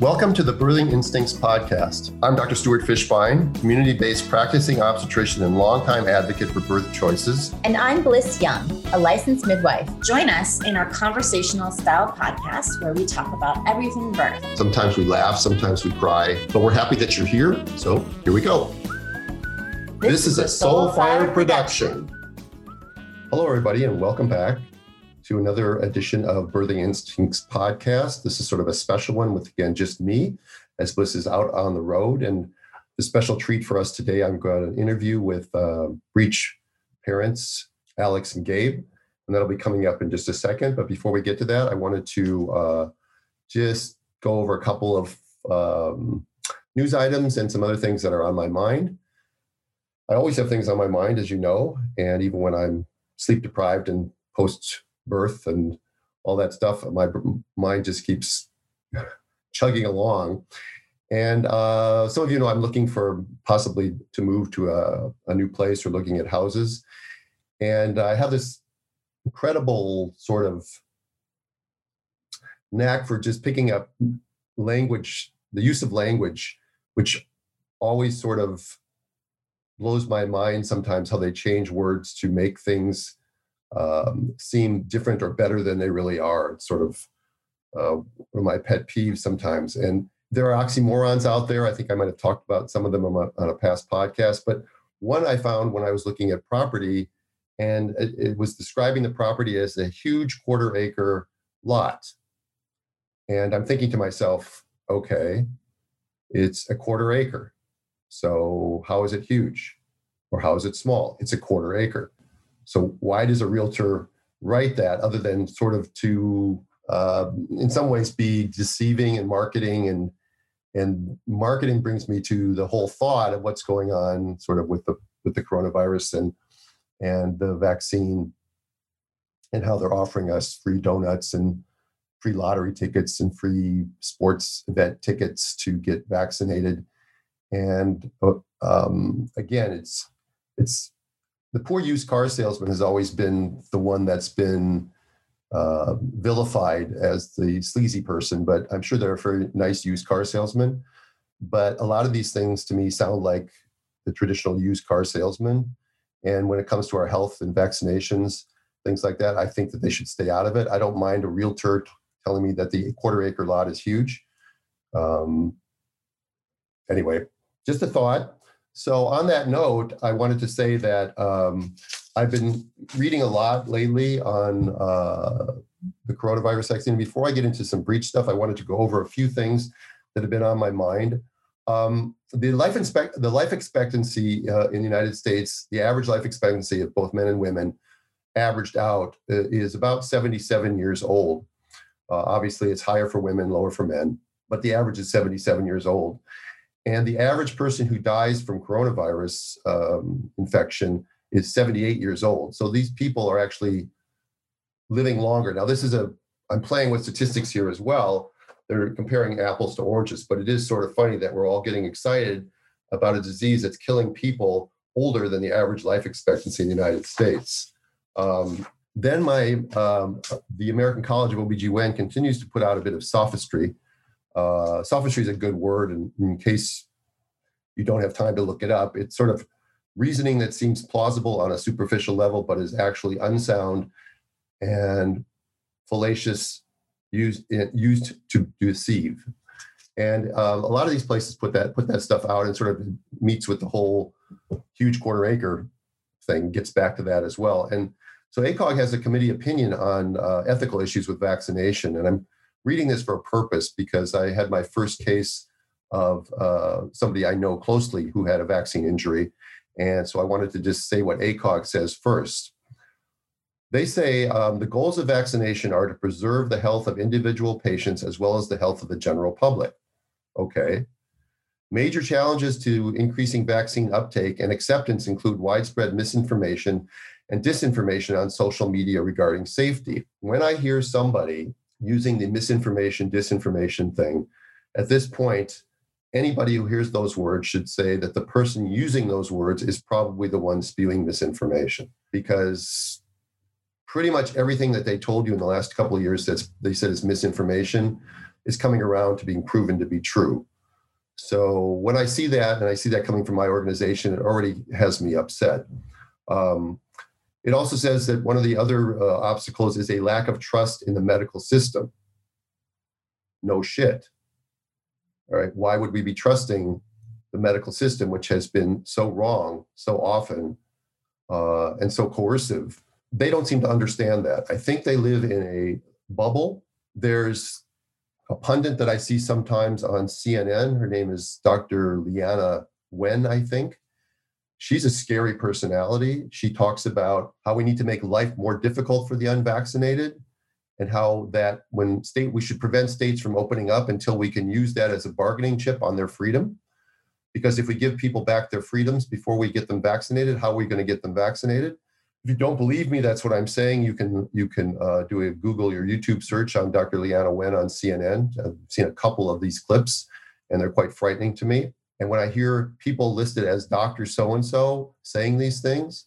Welcome to the Birthing Instincts podcast. I'm Dr. Stuart Fishbein, community based practicing obstetrician and longtime advocate for birth choices. And I'm Bliss Young, a licensed midwife. Join us in our conversational style podcast where we talk about everything birth. Sometimes we laugh, sometimes we cry, but we're happy that you're here. So here we go. This, this is a Soul Soulfire production. Hello, everybody, and welcome back to another edition of Birthing Instincts podcast. This is sort of a special one with, again, just me, as Bliss is out on the road. And the special treat for us today, I'm going to interview with uh, Breech parents, Alex and Gabe, and that'll be coming up in just a second. But before we get to that, I wanted to uh, just go over a couple of um, news items and some other things that are on my mind. I always have things on my mind, as you know, and even when I'm sleep deprived and post birth and all that stuff, my mind just keeps chugging along. And uh, some of you know I'm looking for possibly to move to a, a new place or looking at houses. And I have this incredible sort of knack for just picking up language, the use of language, which always sort of blows my mind sometimes how they change words to make things um, seem different or better than they really are. It's sort of uh, one of my pet peeves sometimes. And there are oxymorons out there. I think I might have talked about some of them on a, on a past podcast. But one I found when I was looking at property, and it, it was describing the property as a huge quarter acre lot. And I'm thinking to myself, okay, it's a quarter acre. So how is it huge? Or how is it small? It's a quarter acre. So why does a realtor write that other than sort of to uh, in some ways be deceiving and marketing? And and marketing brings me to the whole thought of what's going on sort of with the with the coronavirus and and the vaccine and how they're offering us free donuts and free lottery tickets and free sports event tickets to get vaccinated. And uh, um, again it's it's the poor used car salesman has always been the one that's been uh, vilified as the sleazy person, but I'm sure there are very nice used car salesmen. But a lot of these things to me sound like the traditional used car salesman. And when it comes to our health and vaccinations, things like that, I think that they should stay out of it. I don't mind a realtor telling me that the quarter acre lot is huge. Um, anyway, just a thought. So, on that note, I wanted to say that um, I've been reading a lot lately on uh, the coronavirus vaccine. Before I get into some breech stuff, I wanted to go over a few things that have been on my mind. Um, the life expect the life expectancy uh, in the United States, the average life expectancy of both men and women, averaged out uh, is about 77 years old. Uh, obviously, it's higher for women, lower for men, but the average is 77 years old. And the average person who dies from coronavirus um, infection is 78 years old. So these people are actually living longer. Now, this is a, I'm playing with statistics here as well. They're comparing apples to oranges, but it is sort of funny that we're all getting excited about a disease that's killing people older than the average life expectancy in the United States. Um, then my um, the American College of OBGYN continues to put out a bit of sophistry uh, sophistry is a good word, and in case you don't have time to look it up, it's sort of reasoning that seems plausible on a superficial level, but is actually unsound and fallacious, used used to deceive. And um, a lot of these places put that put that stuff out and sort of meets with the whole huge quarter acre thing. Gets back to that as well. And so ACOG has a committee opinion on uh, ethical issues with vaccination, and I'm reading this for a purpose because I had my first case of uh, somebody I know closely who had a vaccine injury. And so I wanted to just say what ACOG says first. They say um, the goals of vaccination are to preserve the health of individual patients as well as the health of the general public. Okay. Major challenges to increasing vaccine uptake and acceptance include widespread misinformation and disinformation on social media regarding safety. When I hear somebody using the misinformation, disinformation thing. At this point, anybody who hears those words should say that the person using those words is probably the one spewing misinformation because pretty much everything that they told you in the last couple of years that they said is misinformation is coming around to being proven to be true. So when I see that, and I see that coming from my organization, it already has me upset. Um, it also says that one of the other uh, obstacles is a lack of trust in the medical system. No shit. All right. Why would we be trusting the medical system, which has been so wrong so often uh, and so coercive? They don't seem to understand that. I think they live in a bubble. There's a pundit that I see sometimes on CNN. Her name is Dr. Leana Wen, I think. She's a scary personality. She talks about how we need to make life more difficult for the unvaccinated and how that when state we should prevent states from opening up until we can use that as a bargaining chip on their freedom. Because if we give people back their freedoms before we get them vaccinated how are we going to get them vaccinated? If you don't believe me that's what i'm saying. You can you can uh, do a google or youtube search on dr Leana Wen on cnn i've seen a couple of these clips and they're quite frightening to me and when i hear people listed as dr so and so saying these things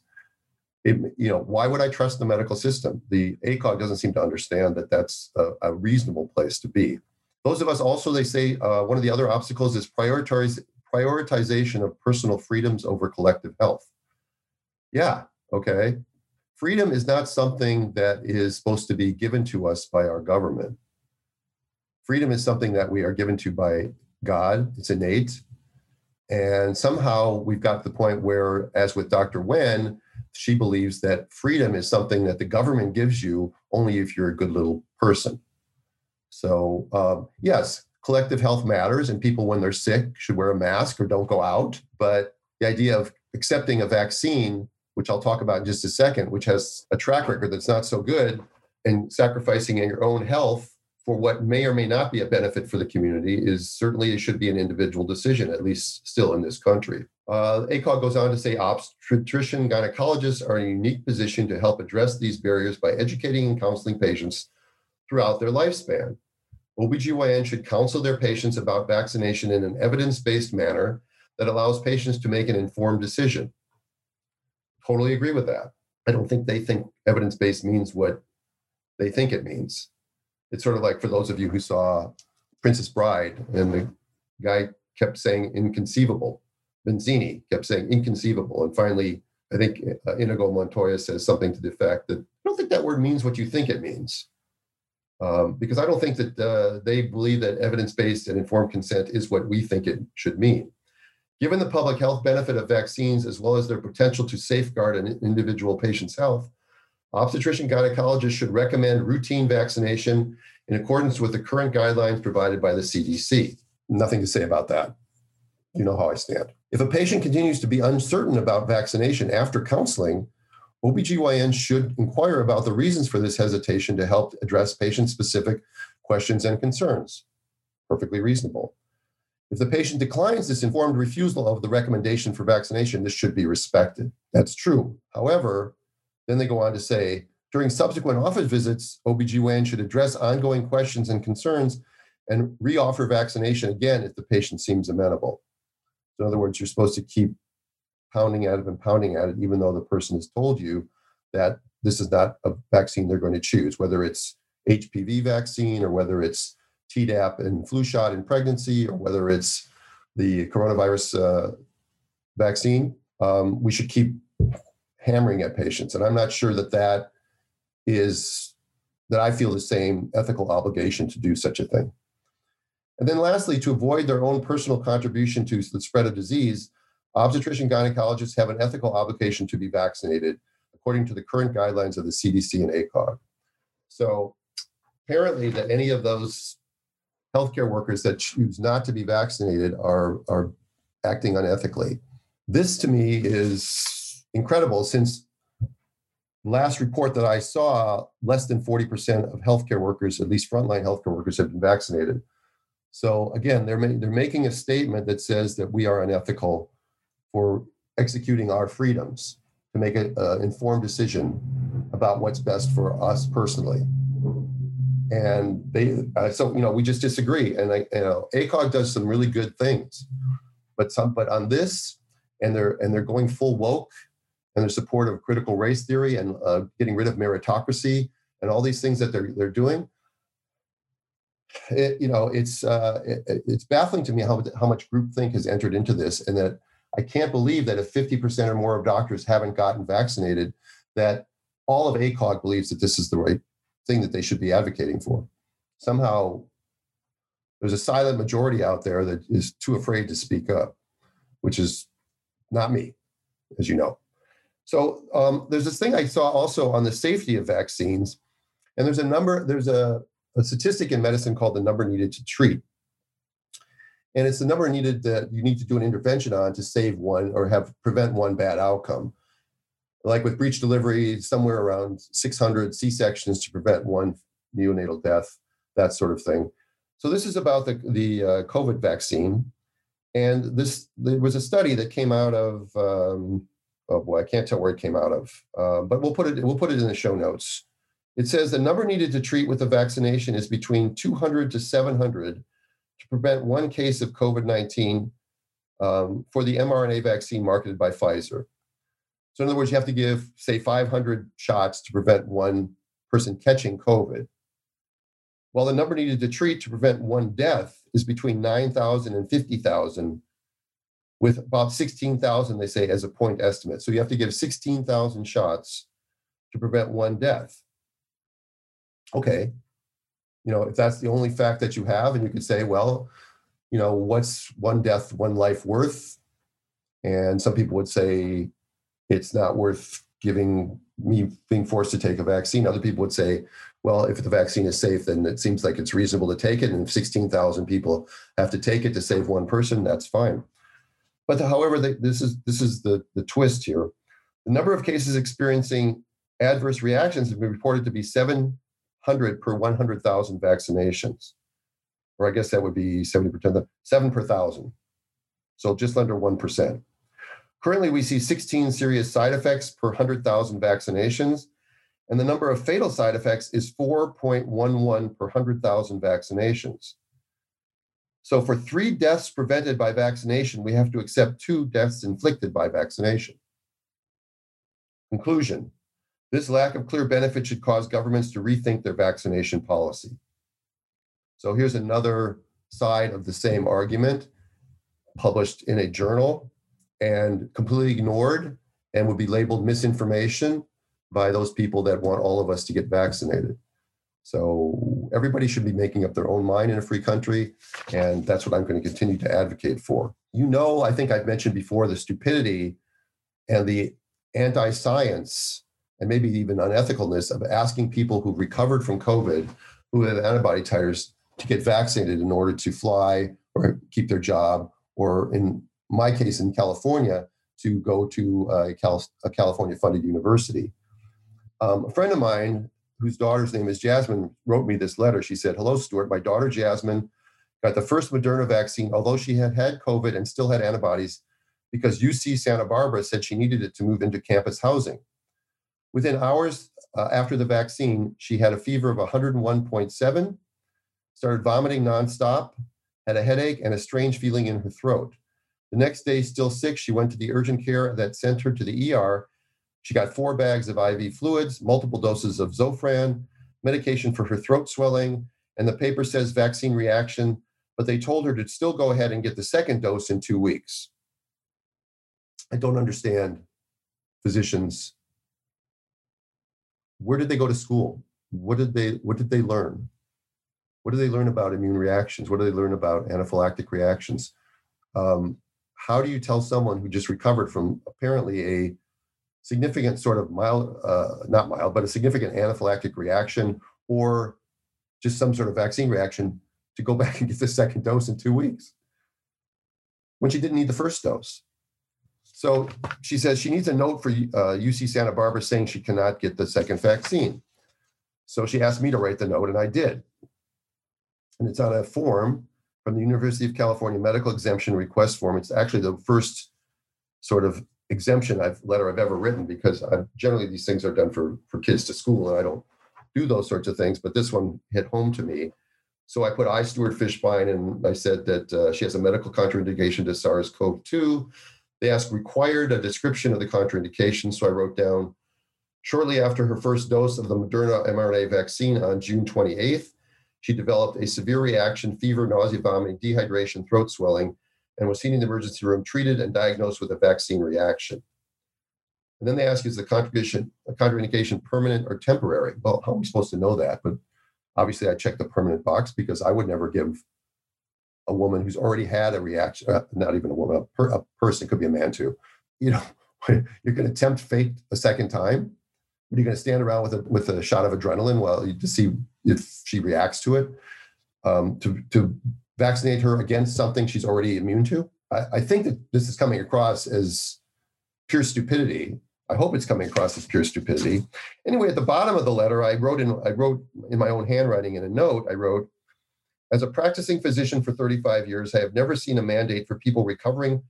it, you know, why would I trust the medical system? The ACOG doesn't seem to understand that that's a, a reasonable place to be. Those of us also, they say, uh, one of the other obstacles is prioritization of personal freedoms over collective health. Yeah, okay. Freedom is not something that is supposed to be given to us by our government. Freedom is something that we are given to by God, it's innate. And somehow we've got to the point where, as with Dr. Wen, she believes that freedom is something that the government gives you only if you're a good little person. So, um, yes, collective health matters, and people, when they're sick, should wear a mask or don't go out. But the idea of accepting a vaccine, which I'll talk about in just a second, which has a track record that's not so good, and sacrificing your own health for what may or may not be a benefit for the community is certainly it should be an individual decision, at least still in this country. Uh, ACOG goes on to say obstetrician gynecologists are in a unique position to help address these barriers by educating and counseling patients throughout their lifespan. OBGYN should counsel their patients about vaccination in an evidence based manner that allows patients to make an informed decision. Totally agree with that. I don't think they think evidence based means what they think it means it's sort of like for those of you who saw Princess Bride, and the guy kept saying inconceivable. Vizzini kept saying inconceivable, and finally, I think uh, Inigo Montoya says something to the effect that I don't think that word means what you think it means, um, because I don't think that uh, they believe that evidence-based and informed consent is what we think it should mean. Given the public health benefit of vaccines as well as their potential to safeguard an individual patient's health, Obstetrician gynecologists should recommend routine vaccination in accordance with the current guidelines provided by the CDC. Nothing to say about that. You know how I stand. If a patient continues to be uncertain about vaccination after counseling, OBGYN should inquire about the reasons for this hesitation to help address patient specific questions and concerns. Perfectly reasonable. If the patient declines this informed refusal of the recommendation for vaccination, this should be respected. That's true. However, then they go on to say, during subsequent office visits, OBGYN should address ongoing questions and concerns and reoffer vaccination again if the patient seems amenable. So in other words, you're supposed to keep pounding at it and pounding at it, even though the person has told you that this is not a vaccine they're going to choose, whether it's HPV vaccine or whether it's Tdap and flu shot in pregnancy or whether it's the coronavirus uh, vaccine. Um, we should keep hammering at patients. And I'm not sure that that is, that I feel the same ethical obligation to do such a thing. And then lastly, to avoid their own personal contribution to the spread of disease, obstetrician gynecologists have an ethical obligation to be vaccinated according to the current guidelines of the CDC and ACOG. So apparently that any of those healthcare workers that choose not to be vaccinated are, are acting unethically. This to me is incredible since last report that I saw, less than 40% of healthcare workers, at least frontline healthcare workers, have been vaccinated. So again, they're, ma- they're making a statement that says that we are unethical for executing our freedoms to make an informed decision about what's best for us personally. And they, uh, so you know, we just disagree. And I, you know, ACOG does some really good things, but some, but on this, and they're and they're going full woke and their support of critical race theory and uh, getting rid of meritocracy and all these things that they're, they're doing. it, you know, it's uh, it, it's baffling to me how how much groupthink has entered into this, and that I can't believe that if 50% or more of doctors haven't gotten vaccinated, that all of ACOG believes that this is the right thing that they should be advocating for. Somehow, there's a silent majority out there that is too afraid to speak up, which is not me, as you know. So um, there's this thing I saw also on the safety of vaccines, and there's a number, there's a, a statistic in medicine called the number needed to treat. And it's the number needed that you need to do an intervention on to save one or have prevent one bad outcome. Like with breech delivery, somewhere around 600 C sections to prevent one neonatal death, that sort of thing. So this is about the the uh, COVID vaccine, and this there was a study that came out of um, oh boy, I can't tell where it came out of, uh, but we'll put it we'll put it in the show notes. It says the number needed to treat with the vaccination is between 200 to 700 to prevent one case of COVID 19 um, for the mRNA vaccine marketed by Pfizer. So, in other words, you have to give, say, 500 shots to prevent one person catching COVID. While the number needed to treat to prevent one death is between 9,000 and 50,000, with about 16,000, they say, as a point estimate. So you have to give 16,000 shots to prevent one death. Okay, you know, if that's the only fact that you have, and you could say, well, you know, what's one death, one life worth? And some people would say it's not worth giving me being forced to take a vaccine. Other people would say, well, if the vaccine is safe, then it seems like it's reasonable to take it. And if 16,000 people have to take it to save one person, that's fine. But the, however, the, this is this is the, the twist here. The number of cases experiencing adverse reactions have been reported to be 700 per 100,000 vaccinations. Or I guess that would be 70%, seven per thousand. So just under 1%. Currently, we see 16 serious side effects per 100,000 vaccinations, and the number of fatal side effects is 4.11 per 100,000 vaccinations. So, for three deaths prevented by vaccination, we have to accept two deaths inflicted by vaccination. Conclusion this lack of clear benefit should cause governments to rethink their vaccination policy. So here's another side of the same argument published in a journal and completely ignored and would be labeled misinformation by those people that want all of us to get vaccinated. So everybody should be making up their own mind in a free country. And that's what I'm going to continue to advocate for. You know, I think I've mentioned before the stupidity and the anti science and maybe even unethicalness of asking people who've recovered from COVID, who have antibody titers, to get vaccinated in order to fly or keep their job, or in my case in California, to go to a, California funded university. Um, a friend of mine, whose daughter's name is Jasmine, wrote me this letter. She said, Hello, Stuart. My daughter Jasmine got the first Moderna vaccine, although she had had COVID and still had antibodies, because UC Santa Barbara said she needed it to move into campus housing. Within hours uh, after the vaccine, she had a fever of 101.7, started vomiting nonstop, had a headache, and a strange feeling in her throat. The next day, still sick, she went to the urgent care that sent her to the ER. She got four bags of IV fluids, multiple doses of Zofran, medication for her throat swelling, and the paper says vaccine reaction, but they told her to still go ahead and get the second dose in two weeks. I don't understand physicians where did they go to school? What did they what did they learn? What did they learn about immune reactions? What do they learn about anaphylactic reactions? Um, how do you tell someone who just recovered from apparently a significant sort of mild, uh, not mild, but a significant anaphylactic reaction or just some sort of vaccine reaction to go back and get the second dose in two weeks when she didn't need the first dose? So she says she needs a note for uh, UC Santa Barbara saying she cannot get the second vaccine. So she asked me to write the note, and I did. And it's on a form from the University of California Medical Exemption Request Form. It's actually the first sort of exemption I've, letter I've ever written because I've, generally these things are done for, for kids to school, and I don't do those sorts of things. But this one hit home to me. So I put I, Stuart Fishbein, and I said that uh, she has a medical contraindication to SARS CoV 2 they asked required a description of the contraindication. So I wrote down shortly after her first dose of the Moderna mRNA vaccine on June 28th, she developed a severe reaction, fever, nausea, vomiting, dehydration, throat swelling, and was seen in the emergency room, treated and diagnosed with a vaccine reaction. And then they ask, is the contribution, a contraindication permanent or temporary? Well, how are we supposed to know that? But obviously, I checked the permanent box because I would never give a woman who's already had a reaction, uh, not even a woman, a, per, a person, could be a man too. You know, you're going to tempt fate a second time. Are you're going to stand around with a with a shot of adrenaline while you to see if she reacts to it? Um, to to vaccinate her against something she's already immune to. I, I think that this is coming across as pure stupidity. I hope it's coming across as pure stupidity. Anyway, at the bottom of the letter, I wrote in I wrote in my own handwriting in a note. I wrote, as a practicing physician for 35 years, I have never seen a mandate for people recovering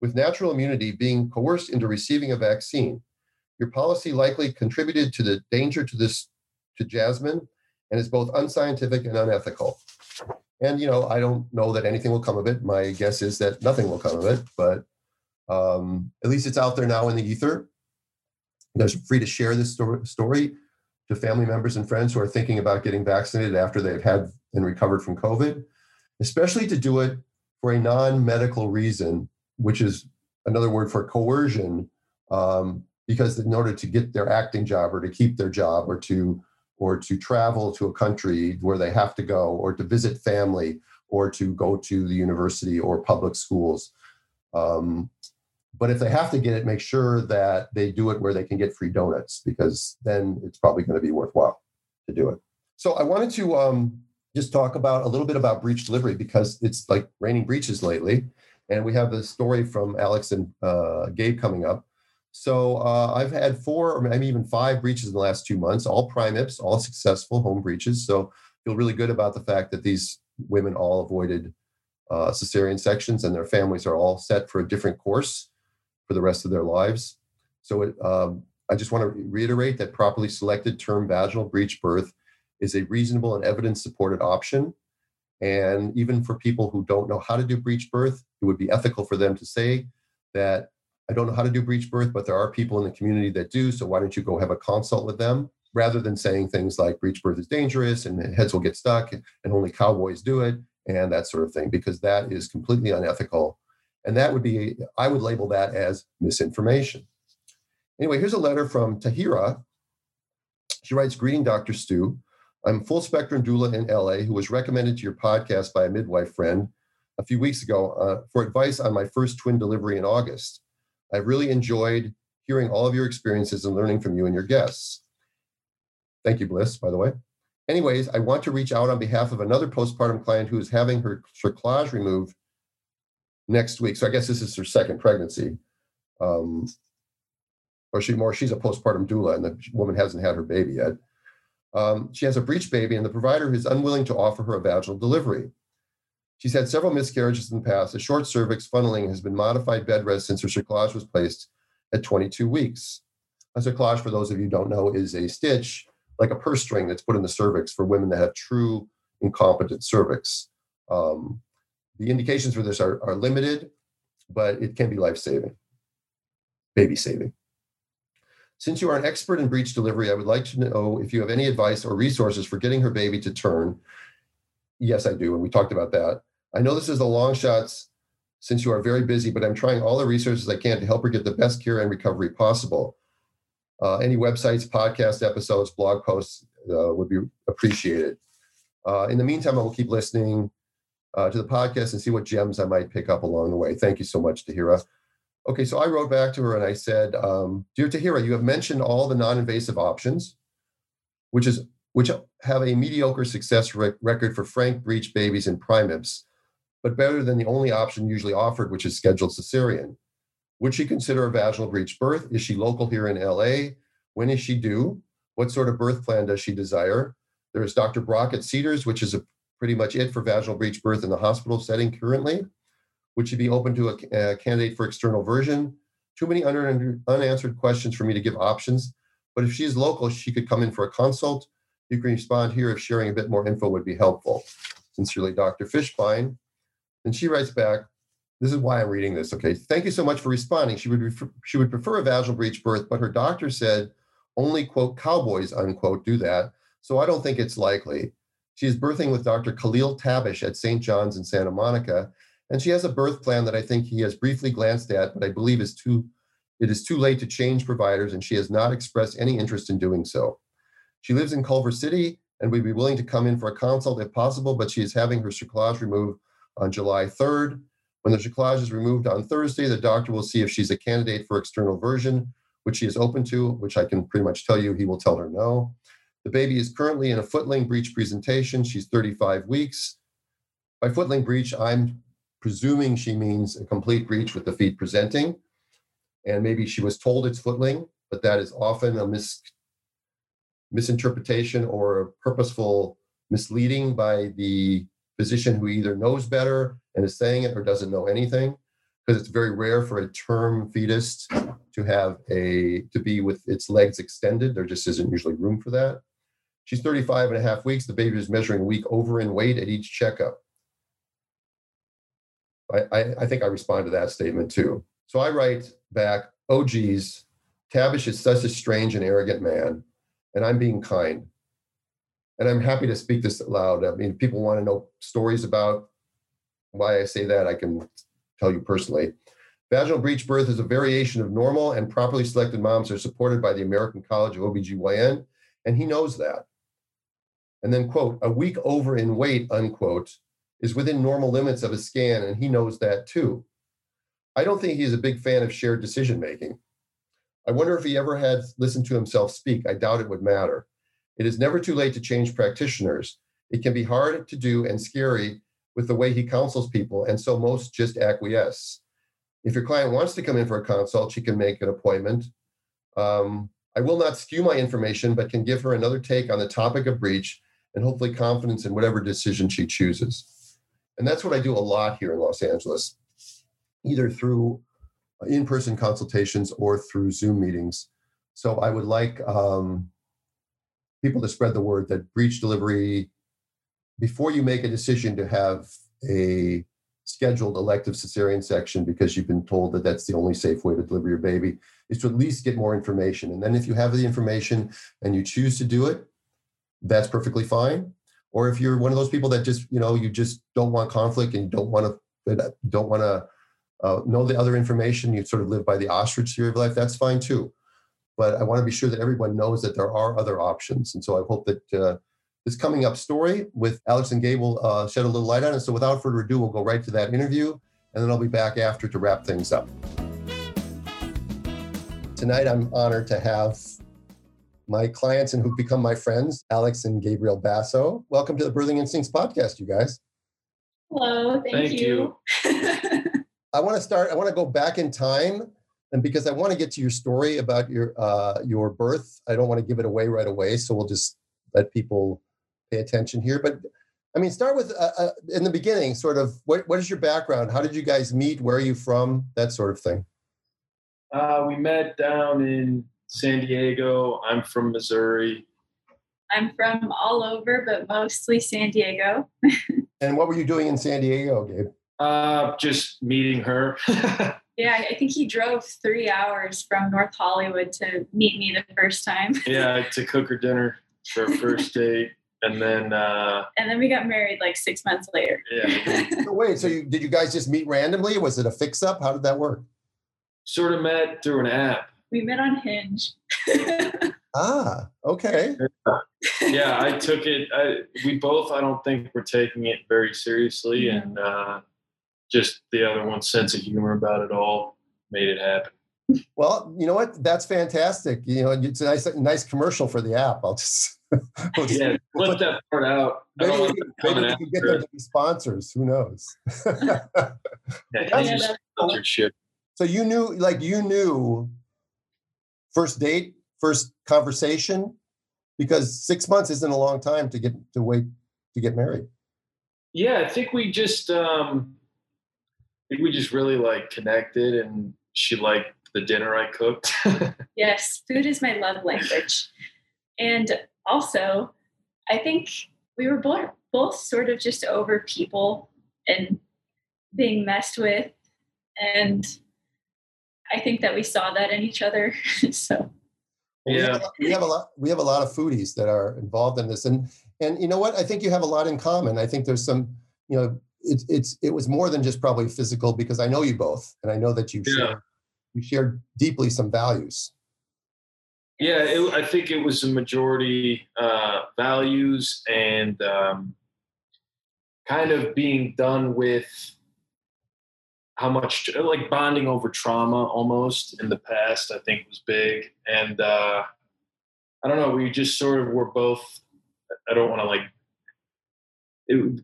with natural immunity being coerced into receiving a vaccine. Your policy likely contributed to the danger to this to Jasmine and is both unscientific and unethical. And you know, I don't know that anything will come of it. My guess is that nothing will come of it, but um, at least it's out there now in the ether. You are free to share this story to family members and friends who are thinking about getting vaccinated after they've had and recovered from COVID, especially to do it for a non-medical reason, which is another word for coercion, um, because in order to get their acting job or to keep their job or to or to travel to a country where they have to go or to visit family or to go to the university or public schools. Um, but if they have to get it, make sure that they do it where they can get free donuts because then it's probably going to be worthwhile to do it. So I wanted to um, just talk about a little bit about breech delivery because it's like raining breaches lately. And we have the story from Alex and uh, Gabe coming up. So uh, I've had four or maybe even five breaches in the last two months, all PrimIPs, all successful home breaches. So feel really good about the fact that these women all avoided uh, cesarean sections and their families are all set for a different course for the rest of their lives. So it, um, I just want to reiterate that properly selected term vaginal breech birth is a reasonable and evidence supported option. And even for people who don't know how to do breech birth, it would be ethical for them to say that I don't know how to do breech birth, but there are people in the community that do. So why don't you go have a consult with them rather than saying things like breech birth is dangerous and heads will get stuck and only cowboys do it and that sort of thing, because that is completely unethical. And that would be, I would label that as misinformation. Anyway, here's a letter from Tahira. She writes Greeting, Dr. Stu. I'm full spectrum doula in LA who was recommended to your podcast by a midwife friend a few weeks ago uh, for advice on my first twin delivery in August. I've really enjoyed hearing all of your experiences and learning from you and your guests. Thank you, Bliss, by the way. Anyways, I want to reach out on behalf of another postpartum client who is having her cerclage removed next week. So I guess this is her second pregnancy. Um, or she more, she's a postpartum doula and the woman hasn't had her baby yet. Um, she has a breech baby, and the provider is unwilling to offer her a vaginal delivery. She's had several miscarriages in the past. A short cervix funneling has been modified bed rest since her cerclage was placed at 22 weeks. A cerclage, for those of you who don't know, is a stitch like a purse string that's put in the cervix for women that have true incompetent cervix. Um, the indications for this are, are limited, but it can be life saving, baby saving. Since you are an expert in breech delivery, I would like to know if you have any advice or resources for getting her baby to turn. Yes, I do. And we talked about that. I know this is the long shots since you are very busy, but I'm trying all the resources I can to help her get the best cure and recovery possible. Uh, any websites, podcast episodes, blog posts uh, would be appreciated. Uh, in the meantime, I will keep listening uh, to the podcast and see what gems I might pick up along the way. Thank you so much, Tahira. Okay, so I wrote back to her and I said, um, "Dear Tahira, you have mentioned all the non-invasive options, which is which have a mediocre success rec- record for frank breech babies and PrimIPs but better than the only option usually offered, which is scheduled cesarean. Would she consider a vaginal breech birth? Is she local here in LA? When is she due? What sort of birth plan does she desire? There's Dr. Brock at Cedars, which is a, pretty much it for vaginal breech birth in the hospital setting currently. Would she be open to a, a candidate for external version? Too many unanswered questions for me to give options. But if she's local, she could come in for a consult. You can respond here if sharing a bit more info would be helpful. Sincerely, Dr. Fishbein. And she writes back, this is why I'm reading this. Okay. Thank you so much for responding. She would refer, she would prefer a vaginal breech birth, but her doctor said only quote cowboys unquote do that. So I don't think it's likely. She is birthing with Dr. Khalil Tabish at St. John's in Santa Monica, and she has a birth plan that I think he has briefly glanced at, but I believe is too it is too late to change providers, and she has not expressed any interest in doing so. She lives in Culver City and would be willing to come in for a consult if possible, but she is having her cerclage removed on July 3rd. When the cerclage is removed on Thursday, the doctor will see if she's a candidate for external version, which she is open to, which I can pretty much tell you he will tell her no. The baby is currently in a footling breech presentation. She's 35 weeks. By footling breech, I'm presuming she means a complete breech with the feet presenting. And maybe she was told it's footling, but that is often a mis- misinterpretation or a purposeful misleading by the physician who either knows better and is saying it or doesn't know anything because it's very rare for a term fetus to have a to be with its legs extended. There just isn't usually room for that. She's 35 and a half weeks. The baby is measuring week over in weight at each checkup. I, I, I think i respond to that statement too. So i write back oh geez tabish is such a strange and arrogant man and i'm being kind and I'm happy to speak this aloud. I mean, people want to know stories about why I say that. I can tell you personally. Vaginal breech birth is a variation of normal, and properly selected moms are supported by the American College of OBGYN, and he knows that. And then, quote, a week over in weight, unquote, is within normal limits of a scan, and he knows that too. I don't think he's a big fan of shared decision making. I wonder if he ever had listened to himself speak. I doubt it would matter. It is never too late to change practitioners. It can be hard to do and scary with the way he counsels people, and so most just acquiesce. If your client wants to come in for a consult, she can make an appointment. Um, I will not skew my information, but can give her another take on the topic of breech and hopefully confidence in whatever decision she chooses. And that's what I do a lot here in Los Angeles, either through in person consultations or through Zoom meetings. So I would like um, people to spread the word that breech delivery, before you make a decision to have a scheduled elective cesarean section because you've been told that that's the only safe way to deliver your baby, is to at least get more information. And then if you have the information and you choose to do it, that's perfectly fine. Or if you're one of those people that just, you know, you just don't want conflict and don't want to don't want to uh, know the other information, you sort of live by the ostrich theory of life, that's fine too but I want to be sure that everyone knows that there are other options. And so I hope that uh, this coming up story with Alex and Gabe will uh, shed a little light on it. So without further ado, we'll go right to that interview, and then I'll be back after to wrap things up. Tonight, I'm honored to have my clients and who've become my friends, Alex and Gabriel Basso. Welcome to the Birthing Instincts podcast, you guys. Hello, thank, thank you. you. I want to start, I want to go back in time and because I want to get to your story about your uh, your birth, I don't want to give it away right away. So we'll just let people pay attention here. But I mean, start with uh, uh, in the beginning, sort of what what is your background? How did you guys meet? Where are you from? That sort of thing. Uh, we met down in San Diego. I'm from Missouri. I'm from all over, but mostly San Diego. and what were you doing in San Diego, Gabe? Uh, just meeting her. Yeah, I think he drove three hours from North Hollywood to meet me the first time. yeah, to cook her dinner for her first date. And then uh And then we got married like six months later. Yeah. so wait, so you did you guys just meet randomly? Was it a fix up? How did that work? Sort of met through an app. We met on Hinge. ah, okay. yeah, I took it. I, we both, I don't think, were taking it very seriously, mm-hmm. and uh, just the other one's sense of humor about it all made it happen. Well, you know what? That's fantastic. You know, it's a nice, nice commercial for the app. I'll just, we'll just yeah, put that part out. Maybe, we, maybe we can get them to be sponsors. Who knows? yeah, sponsorship. So you knew, like, you knew first date, first conversation, because six months isn't a long time to get to wait to get married. Yeah, I think we just um, think we just really like connected and she liked the dinner I cooked. yes, food is my love language. And also, I think we were both, both sort of just over people and being messed with. And I think that we saw that in each other. so yeah, we have, we have a lot. We have a lot of foodies that are involved in this, and And you know what? I think you have a lot in common. I think there's some, you know, it's it's it was more than just probably physical because I know you both, and I know that you Yeah. share you share deeply some values. Yeah, it, I think it was a majority uh, values and um, kind of being done with how much like bonding over trauma almost in the past. I think was big, and uh, I don't know. We just sort of were both. I don't want to like it,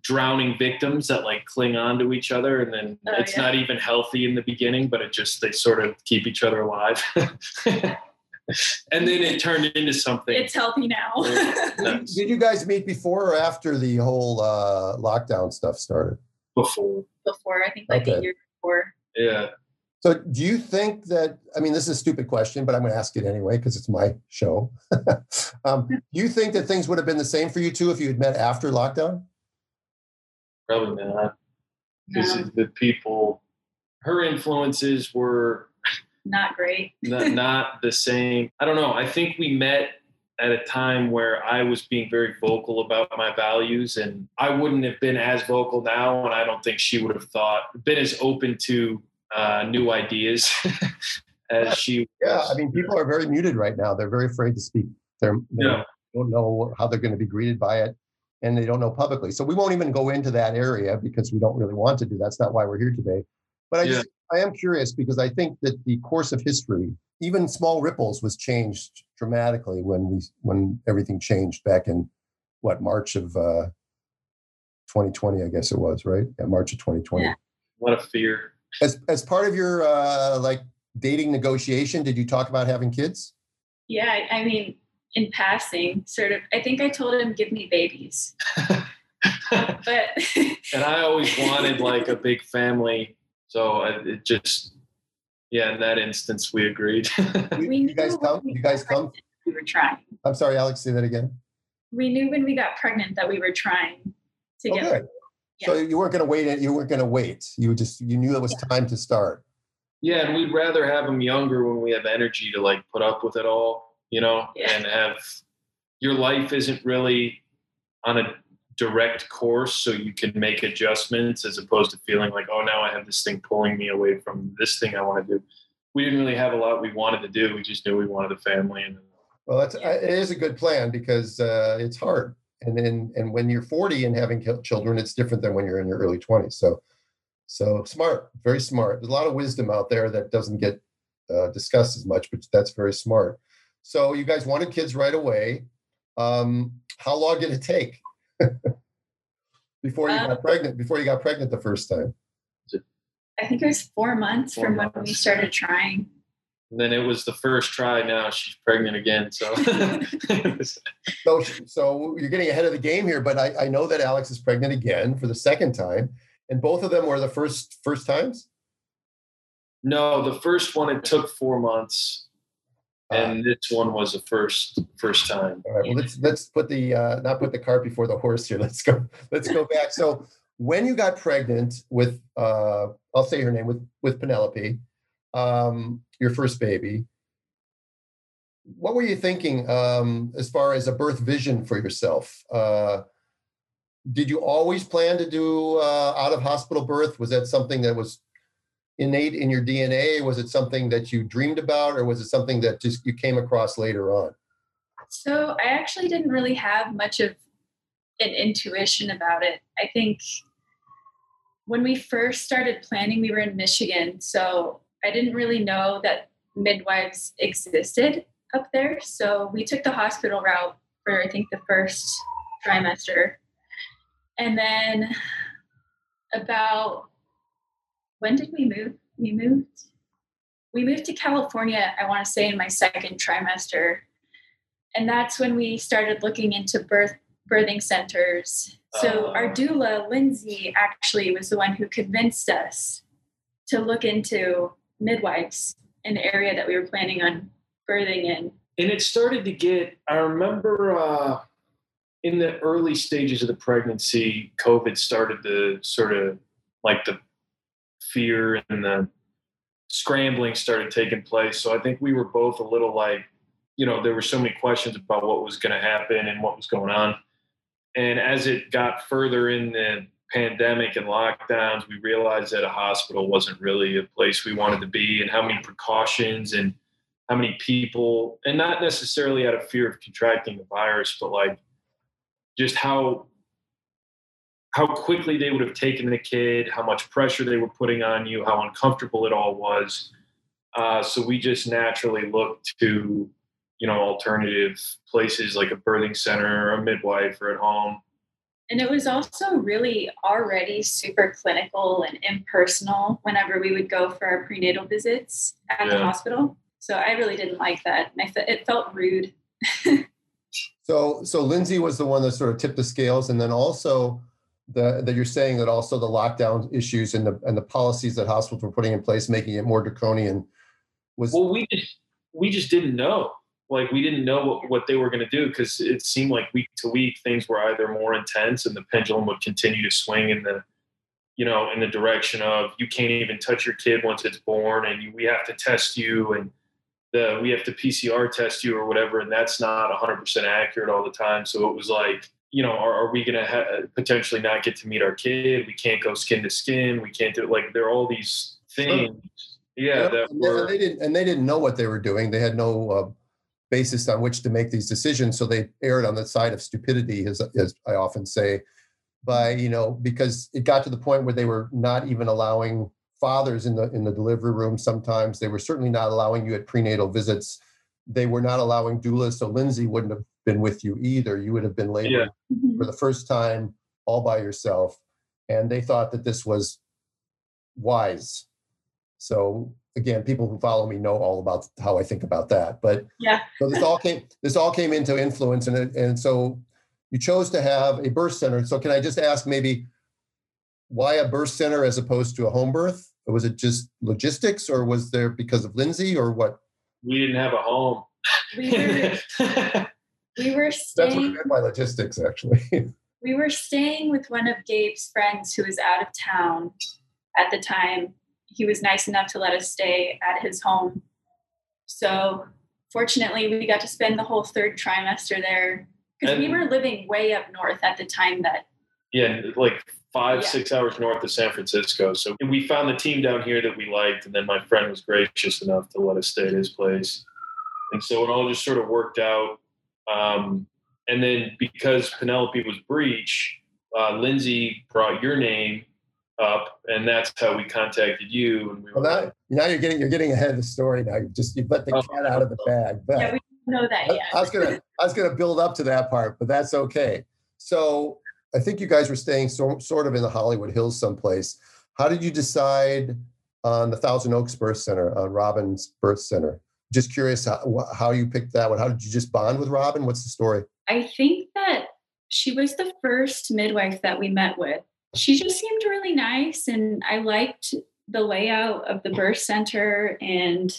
drowning victims that like cling on to each other, and then Oh, it's yeah. not even healthy in the beginning, but it just they sort of keep each other alive. and then it turned into something. It's healthy now. Nice. Did you guys meet before or after the whole uh, lockdown stuff started? before. before, I think like Okay. a year before. Yeah. So, do you think that? I mean, this is a stupid question, but I'm going to ask it anyway because it's my show. um, do you think that things would have been the same for you two if you had met after lockdown? Probably not. Because No, the people, her influences were not great. not, not the same. I don't know. I think we met at a time where I was being very vocal about my values, and I wouldn't have been as vocal now, and I don't think she would have thought been as open to uh, new ideas as she. Yeah, was. I mean, people are very muted right now. They're very afraid to speak. They're, they Yeah. don't know how they're going to be greeted by it, and they don't know publicly. So we won't even go into that area because we don't really want to do. That's not why we're here today. But I Yeah. just I am curious because I think that the course of history, even small ripples, was changed dramatically when we when everything changed back in what March of uh, 2020, I guess it was, right? Yeah, March of 2020. Yeah. What a fear. As as part of your uh, like dating negotiation, did you talk about having kids? Yeah, I, I mean, in passing, sort of. I think I told him, "Give me babies," but and I always wanted like a big family, so I, it just yeah. In that instance, we agreed. You, We you guys come? we You guys come? we were trying. I'm sorry, Alex. Say that again. We knew when we got pregnant that we were trying to Oh, get. good. So you weren't going to wait. You weren't going to wait. You just you knew it was time to start. yeah, and we'd rather have them younger when we have energy to like put up with it all, you know, Yeah. and have your life isn't really on a direct course, so you can make adjustments as opposed to feeling like, oh, now I have this thing pulling me away from this thing I want to do. We didn't really have a lot we wanted to do. We just knew we wanted a family, and Well, that's uh, it is a good plan because uh, it's hard. And then and when you're 40 and having children, it's different than when you're in your early 20s. So so smart, very smart. There's a lot of wisdom out there that doesn't get uh, discussed as much, but that's very smart. So you guys wanted kids right away. Um, how long did it take before you Uh, got pregnant? Before you got pregnant the first time? I think it was four months Four from when we started trying. And then it was the first try. Now she's pregnant again. So So, so you're getting ahead of the game here, but I, I know that Alex is pregnant again for the second time, and both of them were the first first times. no, the first one it took four months, and this one was the first first time. all right, well let's let's put the uh, not put the cart before the horse here. Let's go let's go back. So when you got pregnant with uh, I'll say her name with with Penelope, um, your first baby. What were you thinking um, as far as a birth vision for yourself? Uh, did you always plan to do uh, out of hospital birth? Was that something that was innate in your DNA? Was it something that you dreamed about, or was it something that just you came across later on? So I actually didn't really have much of an intuition about it. I think when we first started planning, we were in Michigan. So I didn't really know that midwives existed up there. So we took the hospital route for, I think, the first trimester. And then about when did we move? We moved. We moved to California, I want to say, in my second trimester and that's when we started looking into birth birthing centers. So Oh. our doula, Lindsay, actually was the one who convinced us to look into midwives, in the area that we were planning on birthing in. and it started to get i remember uh, in the early stages of the pregnancy covid started to sort of like the fear and the scrambling started taking place. So i think we were both a little like you know there were so many questions about what was going to happen and what was going on. And as it got further in the pandemic and lockdowns, we realized that a hospital wasn't really a place we wanted to be, and how many precautions and how many people, and not necessarily out of fear of contracting the virus, but like just how how quickly they would have taken the kid, how much pressure they were putting on you, how uncomfortable it all was. Uh, so we just naturally looked to, you know, alternative places like a birthing center or a midwife or at home. And it was also really already super clinical and impersonal whenever we would go for our prenatal visits at the hospital. So I really didn't like that. And I fe- it felt rude. So so Lindsay was the one that sort of tipped the scales, and then also the that you're saying that also the lockdown issues and the and the policies that hospitals were putting in place, making it more draconian, was Well, we just we just didn't know. Like we didn't know what, what they were going to do because it seemed like week to week things were either more intense and the pendulum would continue to swing in the, you know, in the direction of you can't even touch your kid once it's born and you, we have to test you and the we have to PCR test you or whatever and that's not 100% accurate all the time. So it was like, you know, are, are we going to ha- potentially not get to meet our kid? We can't go skin to skin. We can't do like there are all these things. Yeah, and they, were and they didn't and they didn't know what they were doing. They had no uh, basis on which to make these decisions, so they erred on the side of stupidity, as, as I often say, by you know because it got to the point where they were not even allowing fathers in the in the delivery room. Sometimes they were certainly not allowing you at prenatal visits. They were not allowing doulas, so Lindsay wouldn't have been with you either. You would have been laboring Yeah. Mm-hmm. for the first time all by yourself and they thought that this was wise so again people who follow me know all about how i think about that but Yeah. so this all came this all came into influence and and so you chose to have a birth center so can i just ask maybe why a birth center as opposed to a home birth or was it just logistics or was there because of lindsay or what we didn't have a home. We were we were that's what i staying meant by logistics actually we were staying with one of Gabe's friends who was out of town at the time. He was nice enough to let us stay at his home. So fortunately, we got to spend the whole third trimester there because we were living way up north at the time that yeah, like five, Yeah. six hours north of San Francisco. So we found the team down here that we liked, and then my friend was gracious enough to let us stay at his place. And so it all just sort of worked out. Um, and then because Penelope was breech, uh, Lindsay brought your name up, and that's how we contacted you. And we were well now, now you're getting you're getting ahead of the story now you just you've let the Oh. cat out of the bag but yeah we didn't know that I. I was gonna I was gonna build up to that part, but that's okay. So I think you guys were staying so, sort of in the Hollywood Hills someplace. How did you decide on the Thousand Oaks Birth Center, on Robin's Birth Center? Just curious how, how you picked that one. How did you just bond with Robin? What's the story? I think that she was the first midwife that we met with. She just seemed really nice, and I liked the layout of the birth center and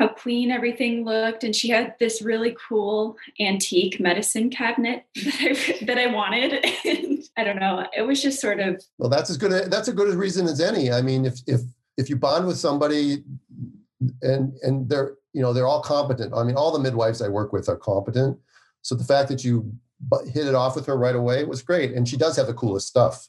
how clean everything looked. And she had this really cool antique medicine cabinet that I, that I wanted. And I don't know, it was just sort of Well, that's as good a, that's a good a reason as any. I mean, if if if you bond with somebody and and they're you know they're all competent. I mean, all the midwives I work with are competent. So the fact that you hit it off with her right away was great, and she does have the coolest stuff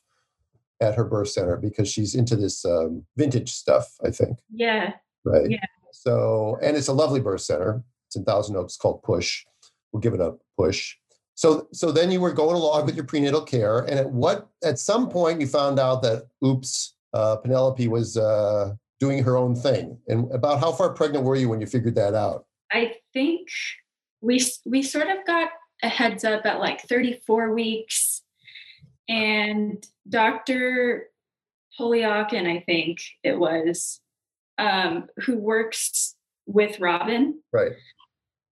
at her birth center because she's into this um, vintage stuff. I think yeah, right. Yeah. So and it's a lovely birth center. It's in Thousand Oaks called Push. We'll give it a push. So so then you were going along with your prenatal care, and at what at some point you found out that oops, uh, Penelope was uh, doing her own thing. And about how far pregnant were you when you figured that out? I think we we sort of got a heads up at like 34 weeks, and Dr. Polyakin, I think it was, um, who works with Robin, Right.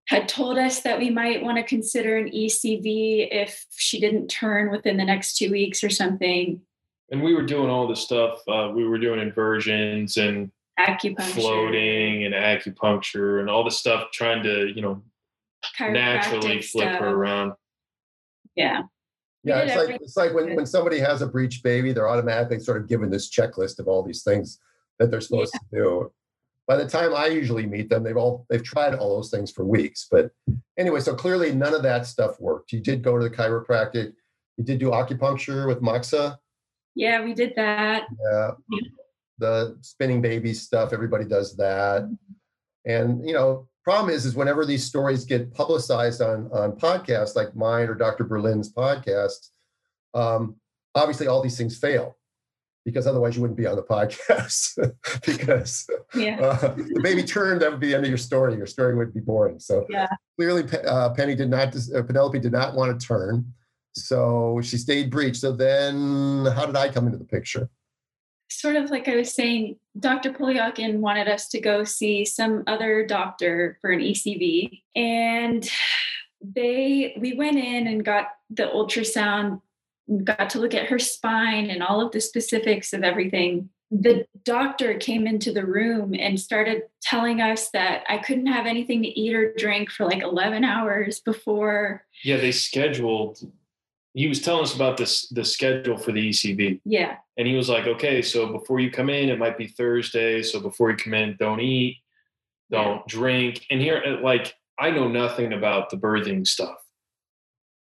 had told us that we might want to consider an ECV if she didn't turn within the next two weeks or something. And we were doing all this stuff. Uh, we were doing inversions and Acupuncture, floating and acupuncture and all the stuff, trying to you know naturally flip stuff. her around. Yeah. Yeah, it's like it's like when, when somebody has a breech baby, they're automatically sort of given this checklist of all these things that they're supposed to do. by the time I usually meet them, they've all they've tried all those things for weeks. But anyway, so clearly none of that stuff worked. You did go to the chiropractic. You did do acupuncture with Moxa. Yeah, we did that. Yeah. The spinning baby stuff, everybody does that. And you know, problem is, is whenever these stories get publicized on on podcasts like mine or Dr. Berlin's podcast, um, obviously all these things fail because otherwise you wouldn't be on the podcast because Yeah. uh, the baby turned that would be the end of your story your story would be boring so Yeah. clearly uh, penny did not uh, penelope did not want to turn so she stayed breached. so then how did i come into the picture sort of like I was saying, Dr. Polyakin wanted us to go see some other doctor for an ECV. And they we went in and got the ultrasound, got to look at her spine and all of the specifics of everything. The doctor came into the room and started telling us that I couldn't have anything to eat or drink for like 11 hours before. Yeah, they scheduled. He was telling us about this the schedule for the ECV. Yeah. and he was like, "Okay, so before you come in, it might be Thursday. So before you come in, don't eat, don't drink." And here, uh, like, I know nothing about the birthing stuff,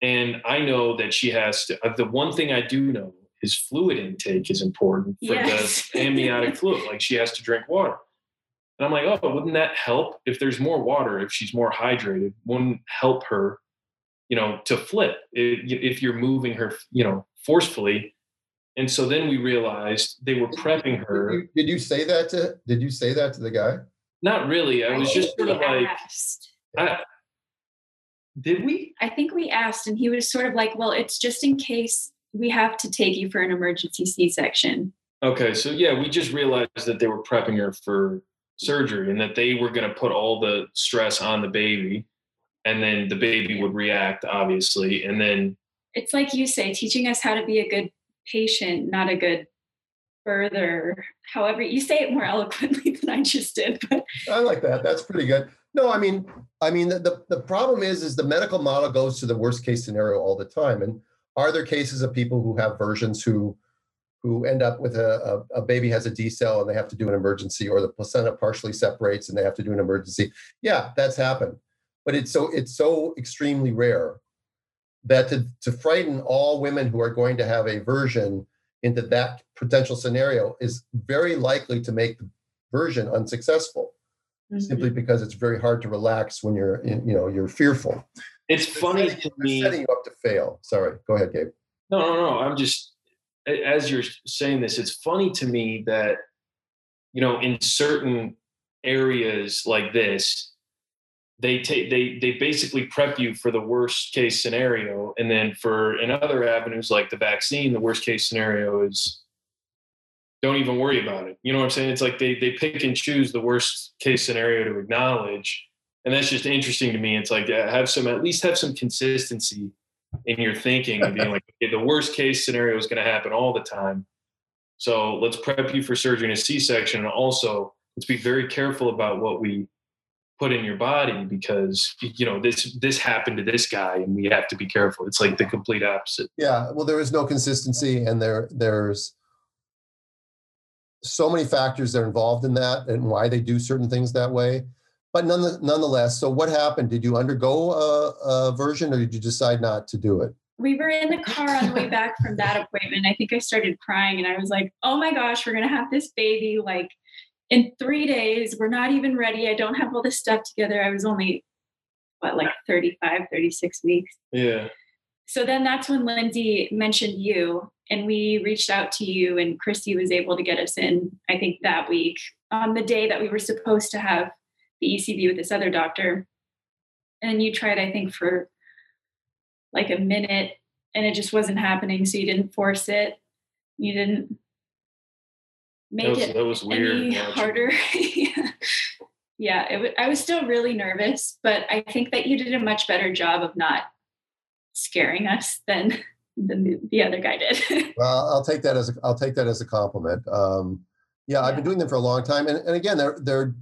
and I know that she has to. uh, The one thing I do know is fluid intake is important for Yes. the amniotic fluid. Like, she has to drink water. And I'm like, oh, wouldn't that help if there's more water, if she's more hydrated? Wouldn't help her, you know, to flip if you're moving her, you know, forcefully. And so then we realized they were prepping did her. you, did you say that to did you say that to the guy Not really. I was just sort of like. I, did we? I think we asked, and he was sort of like, well, it's just in case we have to take you for an emergency C section. Okay, so yeah, we just realized that they were prepping her for surgery and that they were going to put all the stress on the baby, and then the baby would react, obviously, and then It's like you say, teaching us how to be a good patient, not a good birther. However, you say it more eloquently than I just did. But i like that that's pretty good no i mean i mean the, the, the problem is is the medical model goes to the worst case scenario all the time and are there cases of people who have versions who who end up with a, a, a baby has a decel and they have to do an emergency, or the placenta partially separates and they have to do an emergency. Yeah, that's happened, but it's so it's so extremely rare that to, to frighten all women who are going to have a version into that potential scenario is very likely to make the version unsuccessful mm-hmm. simply because it's very hard to relax when you're in, you know you're fearful it's funny to me. setting you up to fail sorry go ahead gabe No, no, no. I'm just as you're saying this, it's funny to me that you know in certain areas like this, they take they they basically prep you for the worst case scenario, and then for in other avenues like the vaccine, the worst case scenario is don't even worry about it. You know what I'm saying? It's like they they pick and choose the worst case scenario to acknowledge, and that's just interesting to me. It's like uh, have some at least have some consistency in your thinking and being like, okay, the worst case scenario is going to happen all the time. So let's prep you for surgery and a C-section, and also let's be very careful about what we put in your body because you know this this happened to this guy, and we have to be careful. It's like the complete opposite. Yeah, well, there is no consistency, and there there's so many factors that are involved in that, and why they do certain things that way. But none, nonetheless, so what happened? Did you undergo a, a version, or did you decide not to do it? we were in the car on the way back from that appointment. I think I started crying and I was like, oh my gosh, we're going to have this baby like in three days. We're not even ready. I don't have all this stuff together. I was only, what, like 35, 36 weeks. Yeah. So then that's when Lindsay mentioned you and we reached out to you and Christy was able to get us in, I think that week on the day that we were supposed to have the ECV with this other doctor. And you tried, I think, for like a minute and it just wasn't happening. So you didn't force it. You didn't That make was, it that was weird. any watching. harder. yeah, yeah it w- I was still really nervous, but I think that you did a much better job of not scaring us than the, the other guy did. Well, I'll take that as a, I'll take that as a compliment. Um, yeah, I've been doing them for a long time, and, and again, they're they're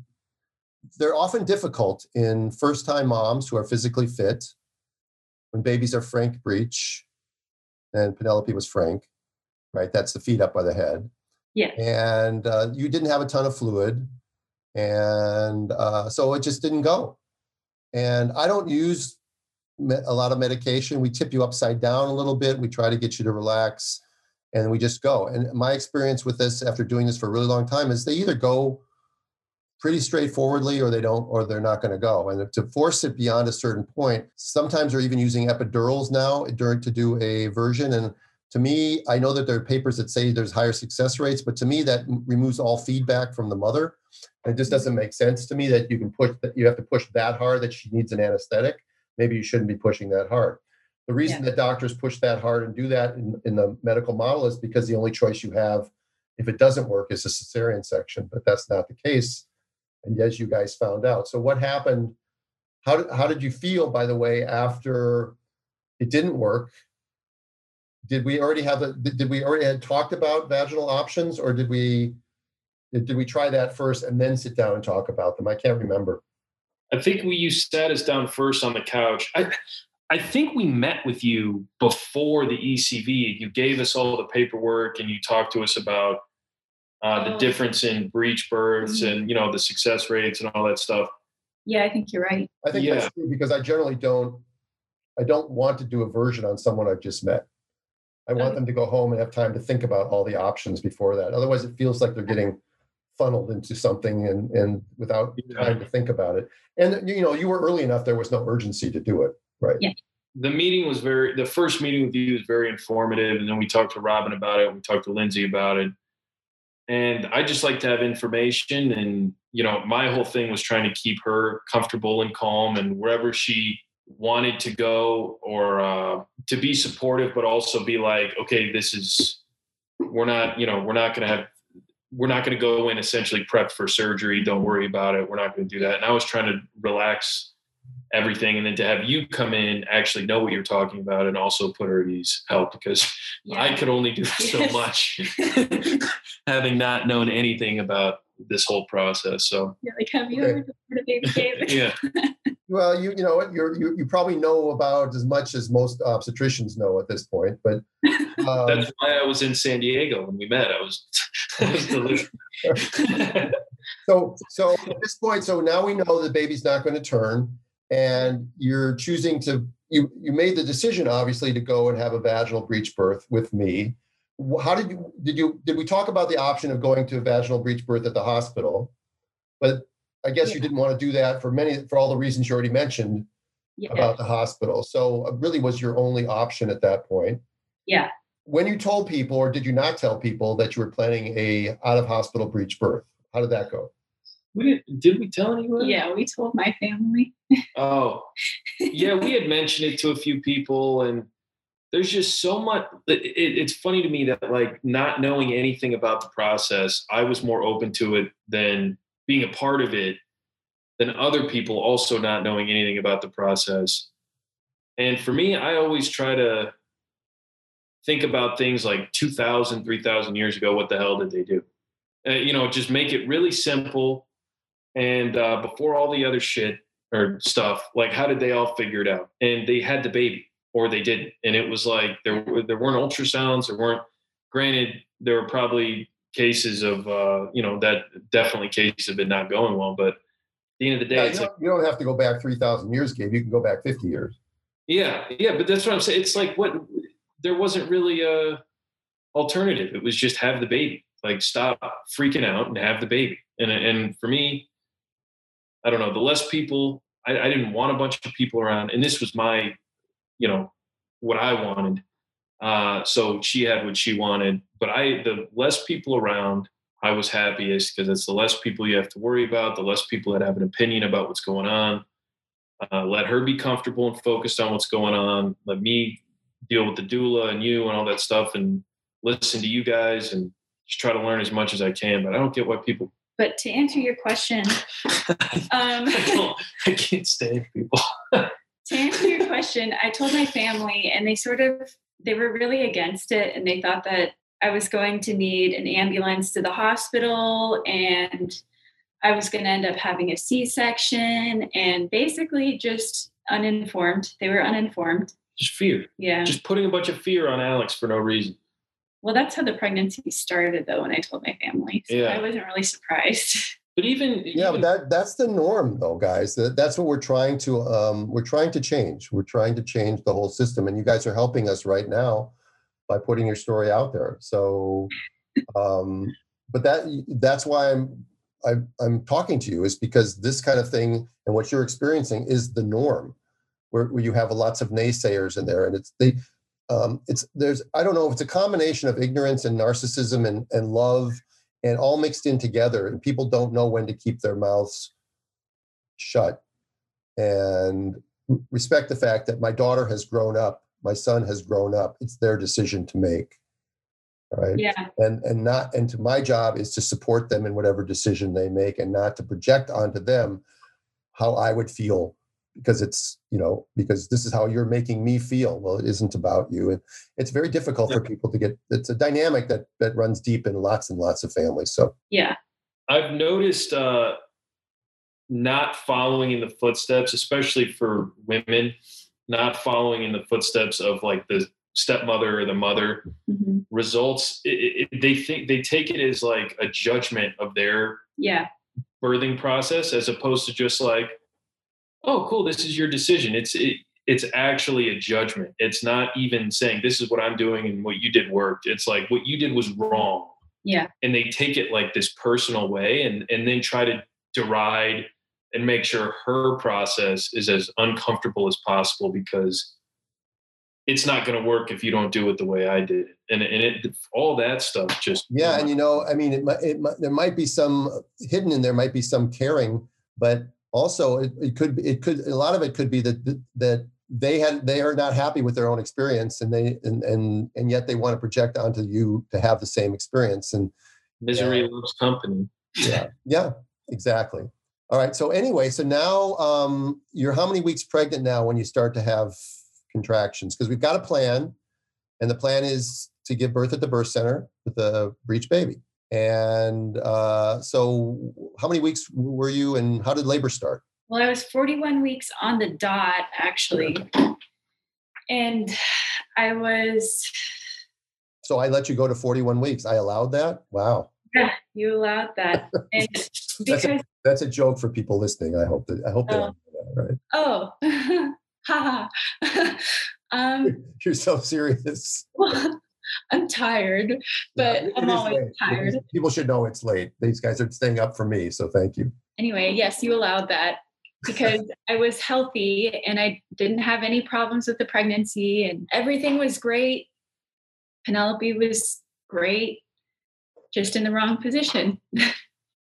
they're often difficult in first time moms who are physically fit. When babies are frank breech, and Penelope was frank, right? That's the feet up by the head. Yeah. and uh, you didn't have a ton of fluid and uh, so it just didn't go. And I don't use a lot of medication. We tip you upside down a little bit. We try to get you to relax, and we just go. And my experience with this, after doing this for a really long time, is they either go pretty straightforwardly or they don't or they're not going to go and to force it beyond a certain point sometimes they're even using epidurals now during to do a version and to me i know that there are papers that say there's higher success rates but to me that removes all feedback from the mother it just doesn't make sense to me that you can push that you have to push that hard that she needs an anesthetic maybe you shouldn't be pushing that hard the reason yeah. that doctors push that hard and do that in, in the medical model is because the only choice you have if it doesn't work is a cesarean section but that's not the case and as you guys found out. So what happened? How did, how did you feel, by the way, after it didn't work? Did we already have a, did we already had talked about vaginal options or did we did, did we try that first and then sit down and talk about them? I can't remember. I think we you sat us down first on the couch. I I think we met with you before the ECV. You gave us all the paperwork and you talked to us about uh, the oh. difference in breech births mm-hmm. and you know the success rates and all that stuff. Yeah, I think you're right. I think yeah. that's true because I generally don't. I don't want to do a version on someone I've just met. I want oh. them to go home and have time to think about all the options before that. Otherwise, it feels like they're getting funneled into something and and without time to think about it. And you know, you were early enough; there was no urgency to do it, right? Yeah. The meeting was very. The first meeting with you was very informative, and then we talked to Robin about it. We talked to Lindsay about it and I just like to have information. And you know, my whole thing was trying to keep her comfortable and calm, and wherever she wanted to go, or uh, to be supportive, but also be like, okay, this is we're not, you know, we're not going to have. We're not going to go in essentially prepped for surgery. Don't worry about it. We're not going to do that. And I was trying to relax everything and then to have you come in actually know what you're talking about and also put her at ease help because yeah. i could only do so much having not known anything about this whole process so yeah like have you okay. ever heard of baby David? yeah well you you know what? You you you probably know about as much as most obstetricians know at this point but um, that's why i was in san diego when we met. I was, I was so so at this point so now we know the baby's not going to turn and you're choosing to you you made the decision obviously to go and have a vaginal breech birth with me. How did you did you did we talk about the option of going to a vaginal breech birth at the hospital? But i guess yeah. you didn't want to do that for many for all the reasons you already mentioned yeah. about the hospital so it really was your only option at that point yeah when you told people or did you not tell people that you were planning a out of hospital breech birth how did that go we did, did we tell anyone? Yeah, we told my family. oh, yeah, we had mentioned it to a few people, and there's just so much. It, it, it's funny to me that like not knowing anything about the process, I was more open to it than being a part of it than other people also not knowing anything about the process. And for me, I always try to think about things like 2000 3000 years ago what the hell did they do uh, you know just make it really simple and uh, before all the other shit or stuff, like how did they all figure it out? And they had the baby, or they didn't, and it was like there there weren't ultrasounds, there weren't. Granted, there were probably cases of uh, you know that definitely cases have been not going well, but at the end of the day, yeah, you, don't, like, you don't have to go back three thousand years, Gabe. You can go back fifty years. Yeah, yeah, but that's what I'm saying. It's like what there wasn't really a alternative. It was just have the baby. Like stop freaking out and have the baby. And and for me, I don't know, the less people, I, I didn't want a bunch of people around. And this was my, you know, what I wanted. Uh, so she had what she wanted, but I, the less people around, I was happiest because it's the less people you have to worry about, the less people that have an opinion about what's going on. Uh, let her be comfortable and focused on what's going on. Let me deal with the doula and you and all that stuff and listen to you guys and just try to learn as much as I can. But I don't get why people but to answer your question, um, I, I, can't stand people. to answer your question, I told my family, and they sort of they were really against it, and they thought that I was going to need an ambulance to the hospital, and I was going to end up having a C-section, and basically just uninformed. They were uninformed. Just fear. Yeah. Just putting a bunch of fear on Alex for no reason. Well, that's how the pregnancy started, though, when I told my family. So yeah. I wasn't really surprised. but even yeah, even, but that that's the norm, though, guys. That, that's what we're trying to um, we're trying to change. We're trying to change the whole system, and you guys are helping us right now by putting your story out there. So, um, but that that's why I'm I, I'm talking to you is because this kind of thing and what you're experiencing is the norm, where, where you have lots of naysayers in there, and it's they um, it's there's I don't know if it's a combination of ignorance and narcissism and and love and all mixed in together and people don't know when to keep their mouths shut and respect the fact that my daughter has grown up my son has grown up it's their decision to make right Yeah. and and not and to my job is to support them in whatever decision they make and not to project onto them how i would feel because it's you know because this is how you're making me feel well it isn't about you and it's very difficult for people to get it's a dynamic that that runs deep in lots and lots of families so Yeah. I've noticed uh, not following in the footsteps, especially for women, not following in the footsteps of like the stepmother or the mother hmm results. It, it, they think they take it as like a judgment of their Yeah. birthing process, as opposed to just like, oh, cool, this is your decision. It's it, it's actually a judgment. It's not even saying this is what I'm doing and what you did worked. It's like what you did was wrong Yeah. and they take it like this personal way and and then try to deride and make sure her process is as uncomfortable as possible because it's not going to work if you don't do it the way I did it. And, and it, all that stuff just, yeah and you know i mean it, might- it, might- there might be some hidden in there might be some caring but also it, it could it could a lot of it could be that that they had they are not happy with their own experience and they and and and yet they want to project onto you to have the same experience and misery loves company. yeah yeah exactly. All right so anyway so now um you're how many weeks pregnant now when you start to have contractions? Because we've got a plan and the plan is to give birth at the birth center with a breech baby and uh so how many weeks were you and how did labor start Well, I was 41 weeks on the dot, actually. And I was, so i let you go to 41 weeks i allowed that wow yeah, you allowed that. And that's because, a, that's a joke for people listening i hope that i hope they Oh. don't know that, right oh, haha. um, you're so serious well, I'm tired, but Yeah, I'm always late. tired. People should know it's late. These guys are staying up for me, so thank you. Anyway, yes, you allowed that because I was healthy and I didn't have any problems with the pregnancy and everything was great. Penelope was great, just in the wrong position. Not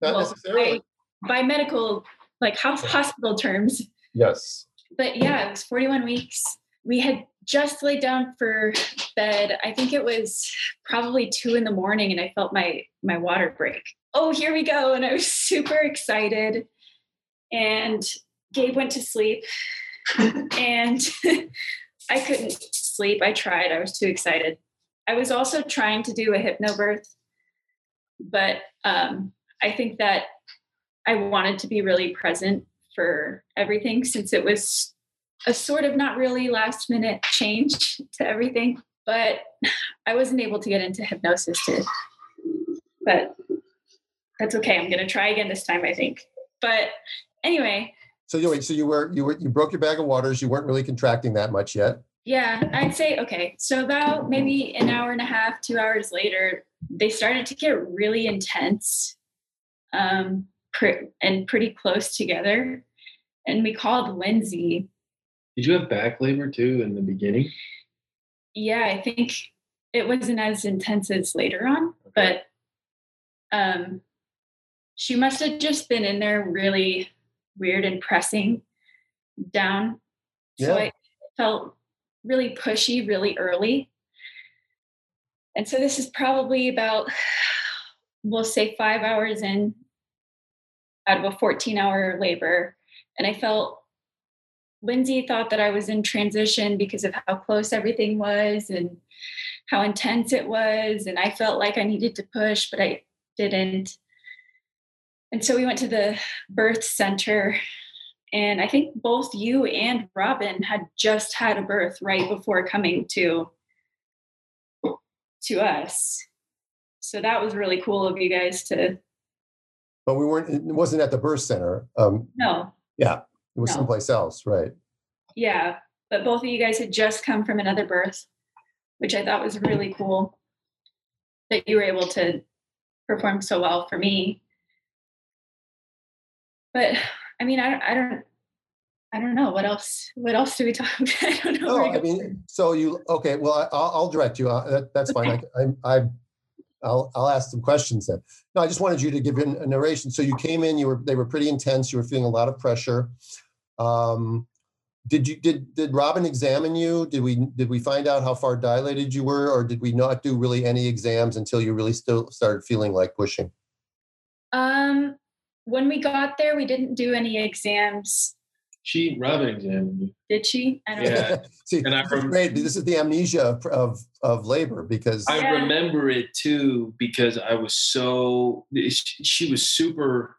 Well, necessarily. by, by medical, like hospital terms. Yes. But yeah, it was 41 weeks. We had just laid down for bed. I think it was probably two in the morning, and I felt my my water break. Oh, here we go! And I was super excited. And Gabe went to sleep, and I couldn't sleep. I tried. I was too excited. I was also trying to do a hypnobirth, but um, I think that I wanted to be really present for everything since it was a sort of not really last minute change to everything. But I wasn't able to get into hypnosis to, but that's okay. I'm going to try again this time, I think. But anyway, So you. So you were you were you broke your bag of waters. You weren't really contracting that much yet. yeah, I'd say okay. So about maybe an hour and a half, two hours later, they started to get really intense um, and pretty close together. And we called Lindsay Did you have back labor too in the beginning? yeah, I think it wasn't as intense as later on, but um, she must have just been in there really weird and pressing down. So Yeah. I felt really pushy really early. And so this is probably about, we'll say five hours in out of a 14 hour labor. And I felt Lindsay thought that I was in transition because of how close everything was and how intense it was. And I felt like I needed to push, but I didn't. And so we went to the birth center. And I think both you and Robin had just had a birth right before coming to to us. So that was really cool of you guys to but we weren't. It wasn't at the birth center. Um, No, yeah, it was No. someplace else, right? yeah, but both of you guys had just come from another birth, which I thought was really cool that you were able to perform so well for me. But I mean, I, I don't, I don't know what else. What else do we talk? about? I don't know. No, I mean, so you okay? Well, I, I'll, I'll direct you. Uh, that, that's fine. I, I, I, I'll, I'll ask some questions then. No, I just wanted you to give in a narration. So you came in. You were they were pretty intense. You were feeling a lot of pressure. Um, did you did did Robin examine you? Did we did we find out how far dilated you were, or did we not do really any exams until you really still started feeling like pushing? Um, when we got there, we didn't do any exams. She Robin examined me. Did she? I don't know. Yeah. See, And I this is rem- great. This is the amnesia of of, of labor because I Yeah. remember it too because I was so she she was super,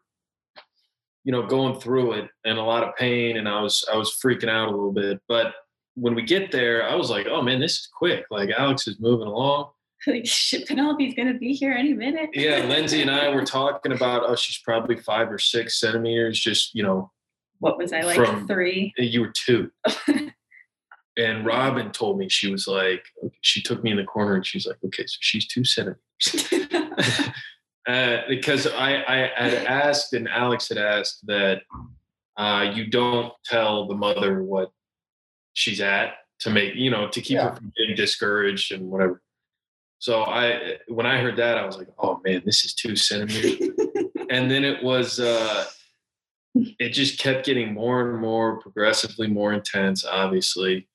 you know, going through it and a lot of pain, and I was I was freaking out a little bit. But when we get there, I was like, oh man, this is quick. Like Alex is moving along. Like, shit, Penelope's gonna be here any minute. Yeah, Lindsay and I were talking about oh, she's probably five or six centimeters. Just you know, what was I like From- three? Eh, you were two. and Robin told me she was like, she took me in the corner and she's like, okay, so she's two centimeters. Uh, because I, I had asked and Alex had asked that uh, you don't tell the mother what she's at to make you know to keep Yeah. her from getting discouraged and whatever. So I when I heard that I was like, oh man, this is two centimeters. and then it was uh, it just kept getting more and more progressively more intense, obviously.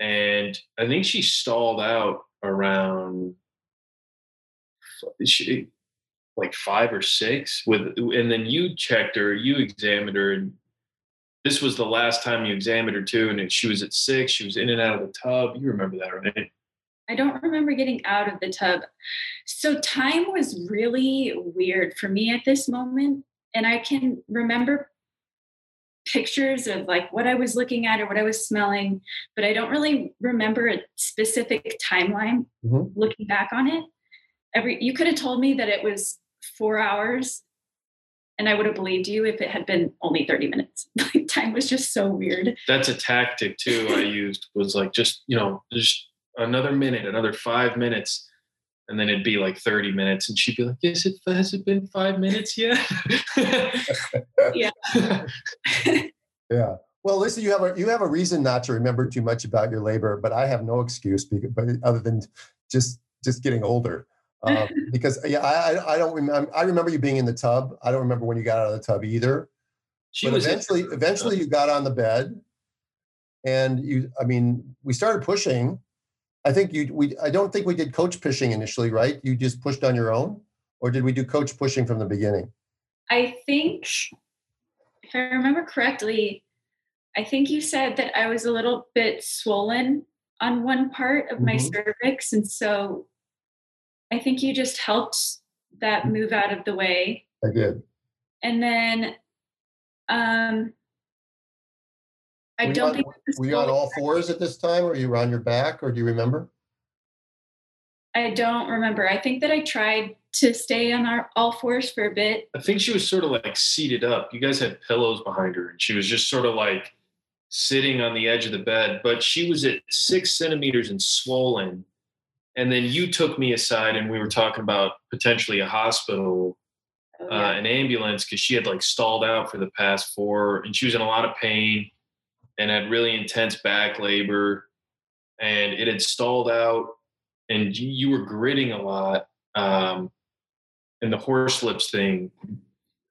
And I think she stalled out around she, like five or six with and then you checked her you examined her and this was the last time you examined her too and she was at six she was in and out of the tub you remember that right I don't remember getting out of the tub. So time was really weird for me at this moment. And I can remember pictures of like what I was looking at or what I was smelling, but I don't really remember a specific timeline Mhm. looking back on it. Every you could have told me that it was four hours and I would have believed you if it had been only 30 minutes. Like time was just so weird. that's a tactic too i used was like just you know just another minute another five minutes and then it'd be like 30 minutes and she'd be like is it has it been five minutes yet Yeah. Yeah. Well, listen, you have a you have a reason not to remember too much about your labor, but I have no excuse because, but other than just just getting older. Um, because yeah, I I- don't remember. I remember you being in the tub. I don't remember when you got out of the tub either. she but was eventually, eventually, you got on the bed, and you. I mean, we started pushing. I think you. We. I don't think we did coach pushing initially, right? You just pushed on your own, or did we do coach pushing from the beginning? I think, if I remember correctly, I think you said that I was a little bit swollen on one part of my Mhm. cervix. And so I think you just helped that move out of the way. I did. And then um, I Were don't on- think it Were you on fully- all fours at this time, or you were on your back, or do you remember? I don't remember. I think that I tried to stay on our all fours for a bit. I think she was sort of like seated up. You guys had pillows behind her, and she was just sort of like sitting on the edge of the bed. But she was at six centimeters and swollen. And then you took me aside, and we were talking about potentially a hospital, Oh, uh, an ambulance, because she had like stalled out for the past four, and she was in a lot of pain and had really intense back labor, and it had stalled out, and you, you were gritting a lot. Um, and the horse lips thing,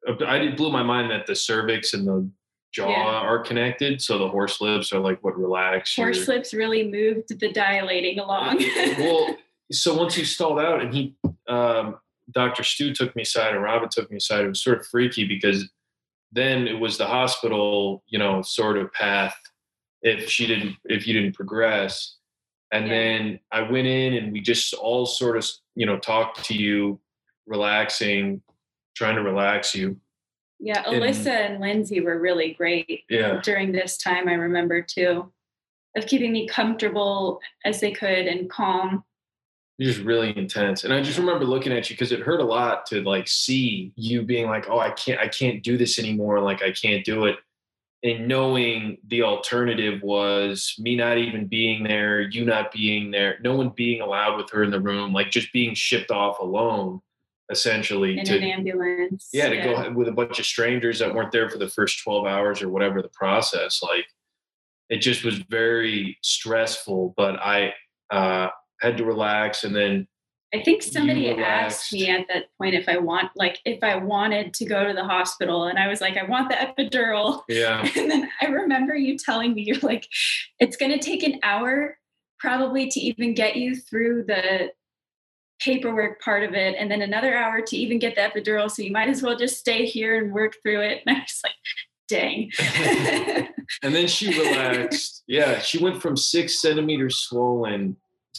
uh, I it blew my mind that the cervix and the jaw Yeah. are connected. So the horse lips are like what relax. your- Horse lips really moved the dilating along. well, so once you stalled out and he, um, Dr. Stu took me aside and Robin took me aside, it was sort of freaky because then it was the hospital, you know, sort of path if she didn't, if you didn't progress. And Yeah. then I went in and we just all sort of, you know, talked to you, relaxing, trying to relax you. Yeah, Alyssa and Lindsay were really great. Yeah. during this time i remember too of keeping me comfortable as they could and calm You're just really intense. And I just remember looking at you because it hurt a lot to like see you being like, oh, I can't, I can't do this anymore. Like I can't do it. And knowing the alternative was me not even being there, you not being there, no one being allowed with her in the room, like just being shipped off alone, essentially. In to, an ambulance. yeah, to go with a bunch of strangers that weren't there for the first 12 hours or whatever the process. Like it just was very stressful, but I uh, had to relax and then I think somebody asked me at that point if I want, like, if I wanted to go to the hospital, and I was like, I want the epidural. yeah And then I remember you telling me, you're like, it's going to take an hour probably to even get you through the paperwork part of it, and then another hour to even get the epidural. So you might as well just stay here and work through it. And I was like, dang. and then she relaxed yeah she went from six centimeters swollen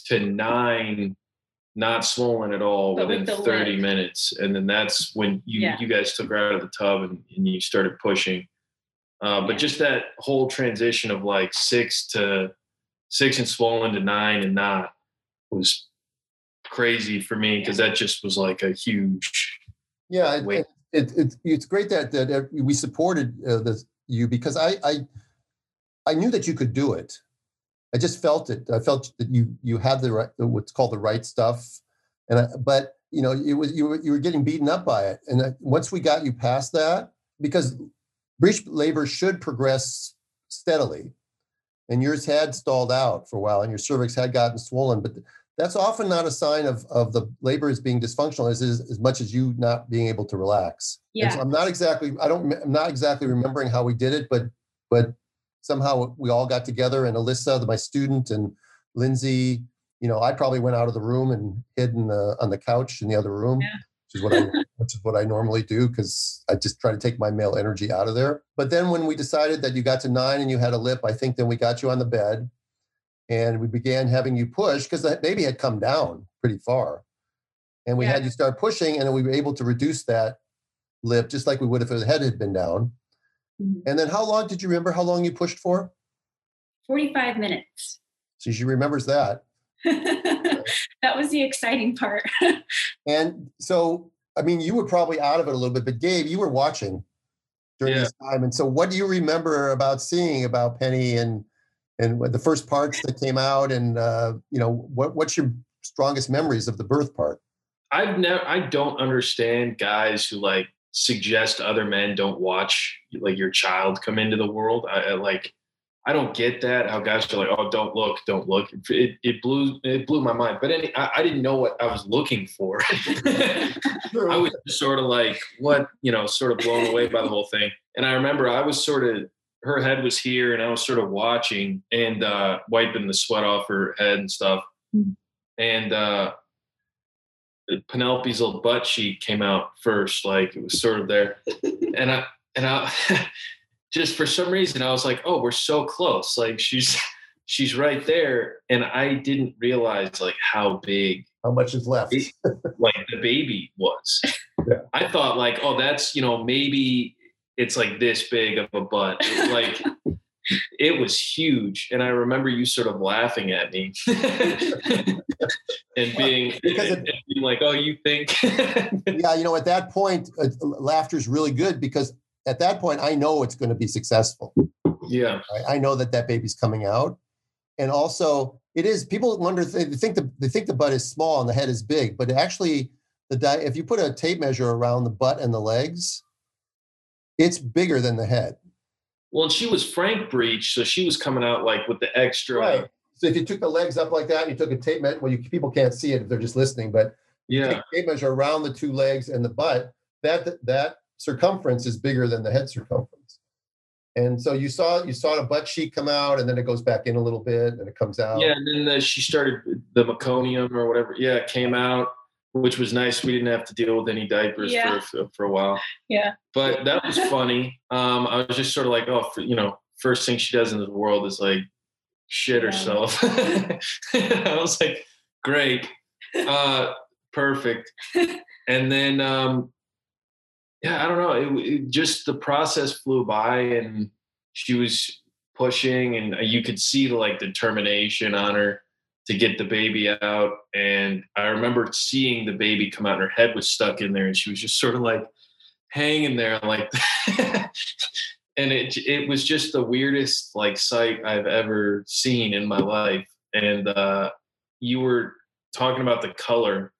to nine not swollen at all But within with 30 lip. minutes and then that's when you Yeah. you guys took her out of the tub and, and you started pushing uh, but Yeah. just that whole transition of like six to six and swollen to nine and not was crazy for me because that just was like a huge Yeah, it, it, it, it's great that that we supported uh, the, you because I, I I knew that you could do it. I just felt it. I felt that you you had the right what's called the right stuff, and I, but you know it was you were you were getting beaten up by it, and I, once we got you past that, because breech labor should progress steadily, and yours had stalled out for a while, and your cervix had gotten swollen, but that's often not a sign of, of the labor is being dysfunctional as, as as much as you not being able to relax. And so I'm not exactly I don't I'm not exactly remembering how we did it, but but somehow we all got together and Alyssa, my student, and Lindsay. You know, I probably went out of the room and hid in the on the couch in the other room, Yeah. which is what I which is what I normally do because I just try to take my male energy out of there. But then when we decided that you got to nine and you had a lip, I think then we got you on the bed and we began having you push because that baby had come down pretty far. And we had Yeah. you start pushing, and then we were able to reduce that lip just like we would if the head had been down. Mhm. And then how long did you remember how long you pushed for? 45 minutes. So she remembers that. that was the exciting part. And so, I mean, you were probably out of it a little bit, but Gabe, you were watching during Yeah. this time. And so, what do you remember about seeing about Penny and and the first parts that came out? And uh, you know, what what's your strongest memories of the birth part? I've never I don't understand guys who like suggest other men don't watch like your child come into the world. I, I like I don't get that. How guys are like, oh, don't look, don't look. It, it blew it blew my mind. But any, I, I didn't know what I was looking for. I was just sort of like, what you know, sort of blown away by the whole thing. And I remember I was sort of her head was here, and I was sort of watching and uh, wiping the sweat off her head and stuff. Mhm. And uh, Penelope's little butt cheek came out first, like it was sort of there, and I and I just for some reason I was like, oh, we're so close, like she's she's right there, and I didn't realize like how big How much is left? like the baby was. Yeah. I thought like, oh, that's you know maybe it's like this big of a butt, It- like. It was huge, and I remember you sort of laughing at me and being, Because it- and being like, "Oh, you think?" yeah, you know, at that point, uh, laughter is really good because at that point, I know it's going to be successful. yeah, Right? I know that that baby's coming out, and also it is. People wonder they think the they think the butt is small and the head is big, but actually, the di- if you put a tape measure around the butt and the legs, it's bigger than the head. Well, and she was frank breech, so she was coming out like with the extra. Right. So if you took the legs up like that, and you took a tape measure. Well, you, people can't see it if they're just listening, but you Yeah, take a tape measure around the two legs and the butt. That that circumference is bigger than the head circumference. And so you saw you saw the butt cheek come out, and then it goes back in a little bit, and it comes out. yeah, and then the, she started the meconium or whatever. Yeah, it came out, which was nice. We didn't have to deal with any diapers Yeah. for, for a while. yeah. But that was funny. Um, I was just sort of like, oh, for, you know, first thing she does in this world is like shit Yeah. herself. I was like, great, uh, perfect. And then, um, yeah, I don't know. It, it just the process flew by, and she was pushing, and you could see the like determination on her. To get the baby out. And I remember seeing the baby come out and her head was stuck in there and she was just sort of like hanging there like and it it was just the weirdest like sight I've ever seen in my life. And uh you were talking about the color.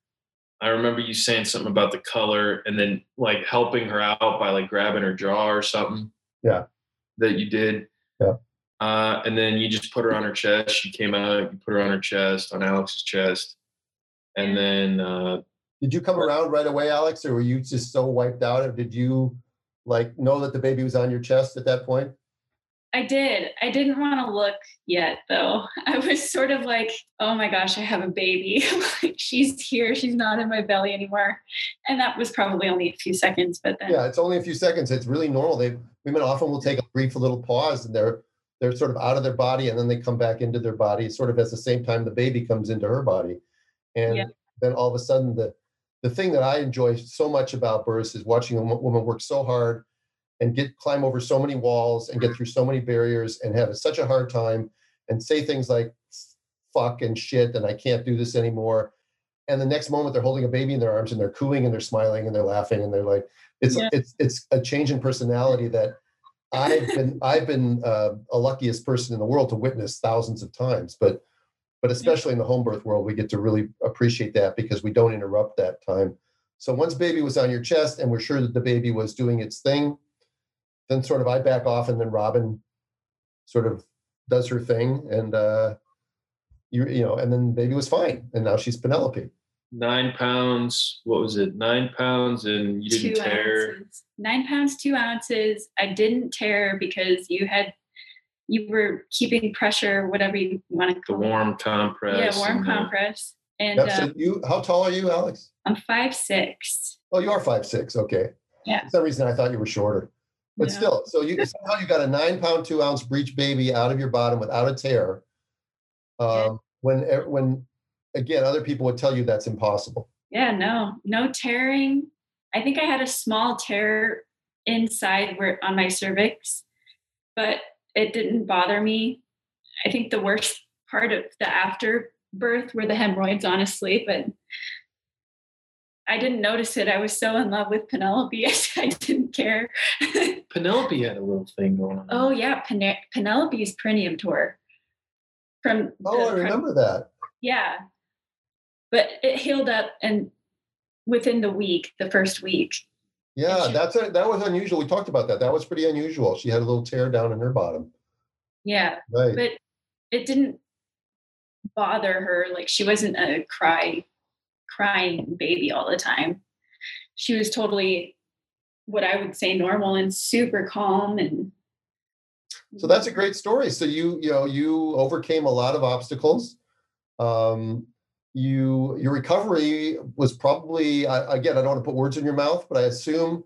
I remember you saying something about the color and then like helping her out by like grabbing her jaw or something. Yeah. That you did. Yeah. Uh, and then you just put her on her chest. She came out. You put her on her chest, on Alex's chest, and then. Uh, did you come around right away, Alex, or were you just so wiped out? Or did you like know that the baby was on your chest at that point? I did. I didn't want to look yet, though. I was sort of like, oh my gosh, I have a baby. like, she's here. She's not in my belly anymore. And that was probably only a few seconds. But then. Yeah, it's only a few seconds. It's really normal. They women often will take a brief little pause and they're they're sort of out of their body and then they come back into their body sort of at the same time the baby comes into her body. And yeah. then all of a sudden the the thing that I enjoy so much about births is watching a woman work so hard and get climb over so many walls and get through so many barriers and have such a hard time and say things like fuck and shit and I can't do this anymore. And the next moment they're holding a baby in their arms and they're cooing and they're smiling and they're laughing and they're like it's yeah. it's it's a change in personality that I've been I've been uh, a luckiest person in the world to witness thousands of times, but but especially in the home birth world, we get to really appreciate that because we don't interrupt that time. So once baby was on your chest and we're sure that the baby was doing its thing, then sort of I back off and then Robin sort of does her thing and uh you you know and then baby was fine and now she's Penelope. Nine pounds. What was it? Nine pounds, and you didn't two tear. Ounces. Nine pounds, two ounces. I didn't tear because you had you were keeping pressure, whatever you want to call the warm compress. Yeah, warm compress. And yep, so uh, you, how tall are you, Alex? I'm five six. Oh, you are five six. Okay. Yeah. For some reason, I thought you were shorter. But yeah. still, so you somehow you got a nine pound, two ounce breech baby out of your bottom without a tear. Um, yeah. When when again, other people would tell you that's impossible. Yeah, no, no tearing. I think I had a small tear inside where on my cervix, but it didn't bother me. I think the worst part of the afterbirth were the hemorrhoids, honestly, but I didn't notice it. I was so in love with Penelope, I didn't care. Penelope had a little thing going on. Oh yeah, Pen- Penelope's perineum tour. From oh, I remember that. Yeah, but it healed up and within the week, the first week. Yeah, she, that's a, that was unusual. We talked about that. That was pretty unusual. She had a little tear down in her bottom. Yeah, right. But it didn't bother her. Like she wasn't a cry crying baby all the time. She was totally what I would say normal and super calm and so that's a great story. So you you know you overcame a lot of obstacles. Um, you your recovery was probably again I don't want to put words in your mouth, but I assume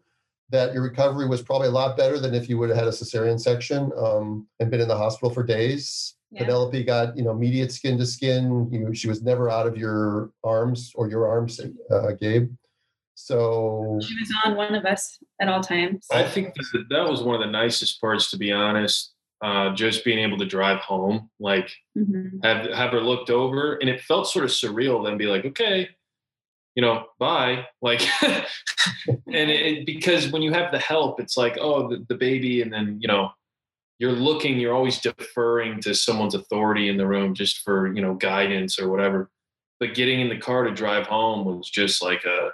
that your recovery was probably a lot better than if you would have had a cesarean section um, and been in the hospital for days. Yeah. Penelope got, you know, immediate skin to skin. You she was never out of your arms or your arms, uh, Gabe. So she was on one of us at all times. I think that, that was one of the nicest parts, to be honest. Uh, just being able to drive home, like mm-hmm. have have her looked over, and it felt sort of surreal. Then be like, okay, you know, bye. Like, and it, because when you have the help, it's like, oh, the, the baby, and then you know, you're looking, you're always deferring to someone's authority in the room just for, you know, guidance or whatever. But getting in the car to drive home was just like a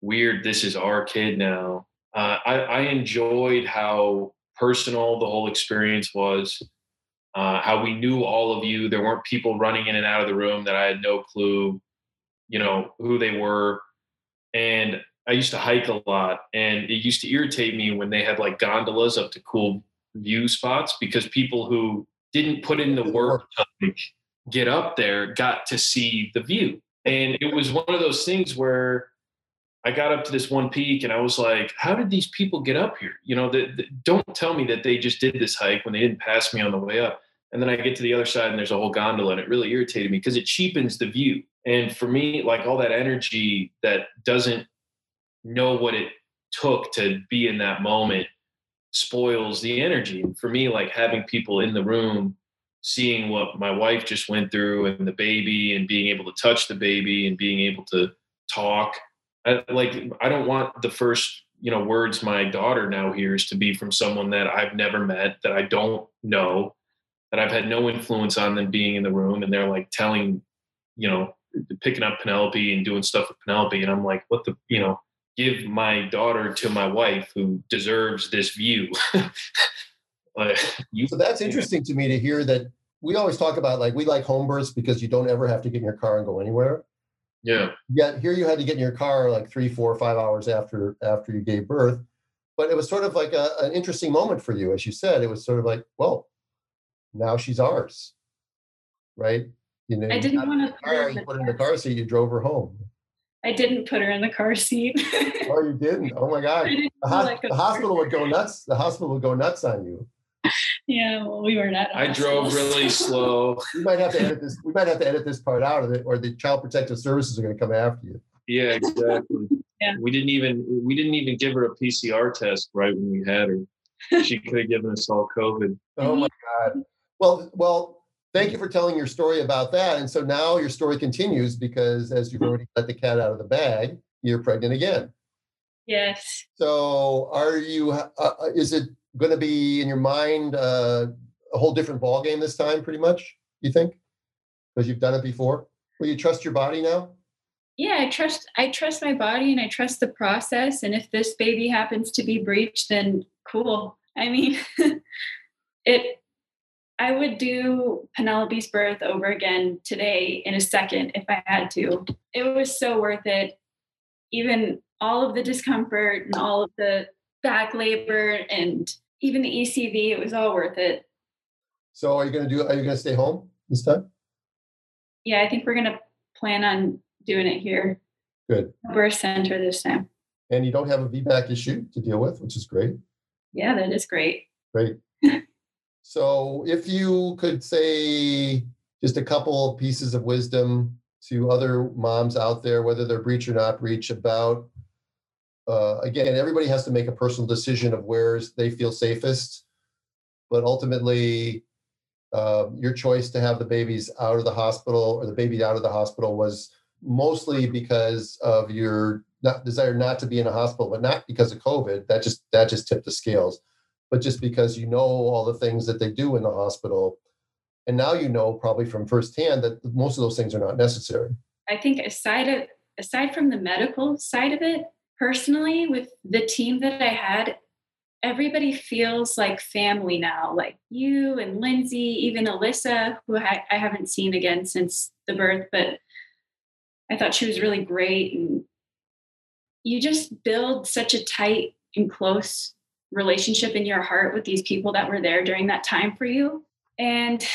weird, this is our kid now. Uh, I, I, enjoyed how personal the whole experience was, uh, how we knew all of you. There weren't people running in and out of the room that I had no clue, you know, who they were. And I used to hike a lot, and it used to irritate me when they had like gondolas up to cool view spots because people who didn't put in the work to like, get up there got to see the view. And it was one of those things where I got up to this one peak and I was like, how did these people get up here? You know, the, the, don't tell me that they just did this hike when they didn't pass me on the way up. And then I get to the other side and there's a whole gondola and it really irritated me because it cheapens the view. And for me, like all that energy that doesn't know what it took to be in that moment spoils the energy. For me, like having people in the room seeing what my wife just went through and the baby and being able to touch the baby and being able to talk I, like i don't want the first you know words my daughter now hears to be from someone that i've never met that i don't know that i've had no influence on them being in the room and they're like telling you know picking up penelope and doing stuff with penelope and i'm like what the you know give my daughter to my wife who deserves this view you, so that's interesting to me to hear that we always talk about like we like home births because you don't ever have to get in your car and go anywhere. Yeah. Yet here you had to get in your car like three, four, five hours after after you gave birth. But it was sort of like a, an interesting moment for you, as you said. It was sort of like, well, now she's ours, right? You know, I didn't want to put her, in the, put her in the car seat. You drove her home. I didn't put her in the car seat. oh, you didn't? Oh my God! The, ho- like the hospital would go nuts. The hospital would go nuts on you yeah, well, we were not. I drove really slow. We might have to edit this. We might have to edit this part out of it, or the Child Protective Services are going to come after you. Yeah, exactly. yeah. We didn't even we didn't even give her a PCR test right when we had her. She could have given us all COVID. Oh my God. Well, well. Thank you for telling your story about that. And so now your story continues because, as you've already let the cat out of the bag, you're pregnant again. Yes. So, are you? Uh, uh is it going to be in your mind uh, a whole different ball game this time, pretty much? You think because you've done it before? Will you trust your body now? Yeah, I trust. I trust my body, and I trust the process. And if this baby happens to be breached, then cool. I mean, it. I would do Penelope's birth over again today in a second if I had to. It was so worth it. Even all of the discomfort and all of the back labor and even the ECV, it was all worth it. So are you going to do, are you going to stay home this time? Yeah, I think we're going to plan on doing it here. Good. Birth center this time. And you don't have a VBAC issue to deal with, which is great. Yeah, that is great. Great. so if you could say just a couple of pieces of wisdom to other moms out there, whether they're breech or not breech, about uh, again, everybody has to make a personal decision of where they feel safest. But ultimately, uh, your choice to have the babies out of the hospital or the baby out of the hospital was mostly because of your not, desire not to be in a hospital, but not because of COVID. That just that just tipped the scales, but just because you know all the things that they do in the hospital, and now you know probably from firsthand that most of those things are not necessary. I think aside of aside from the medical side of it, personally with the team that I had, everybody feels like family now. Like you and Lindsay, even Alyssa, who I, I haven't seen again since the birth, but I thought she was really great. And you just build such a tight and close relationship in your heart with these people that were there during that time for you. And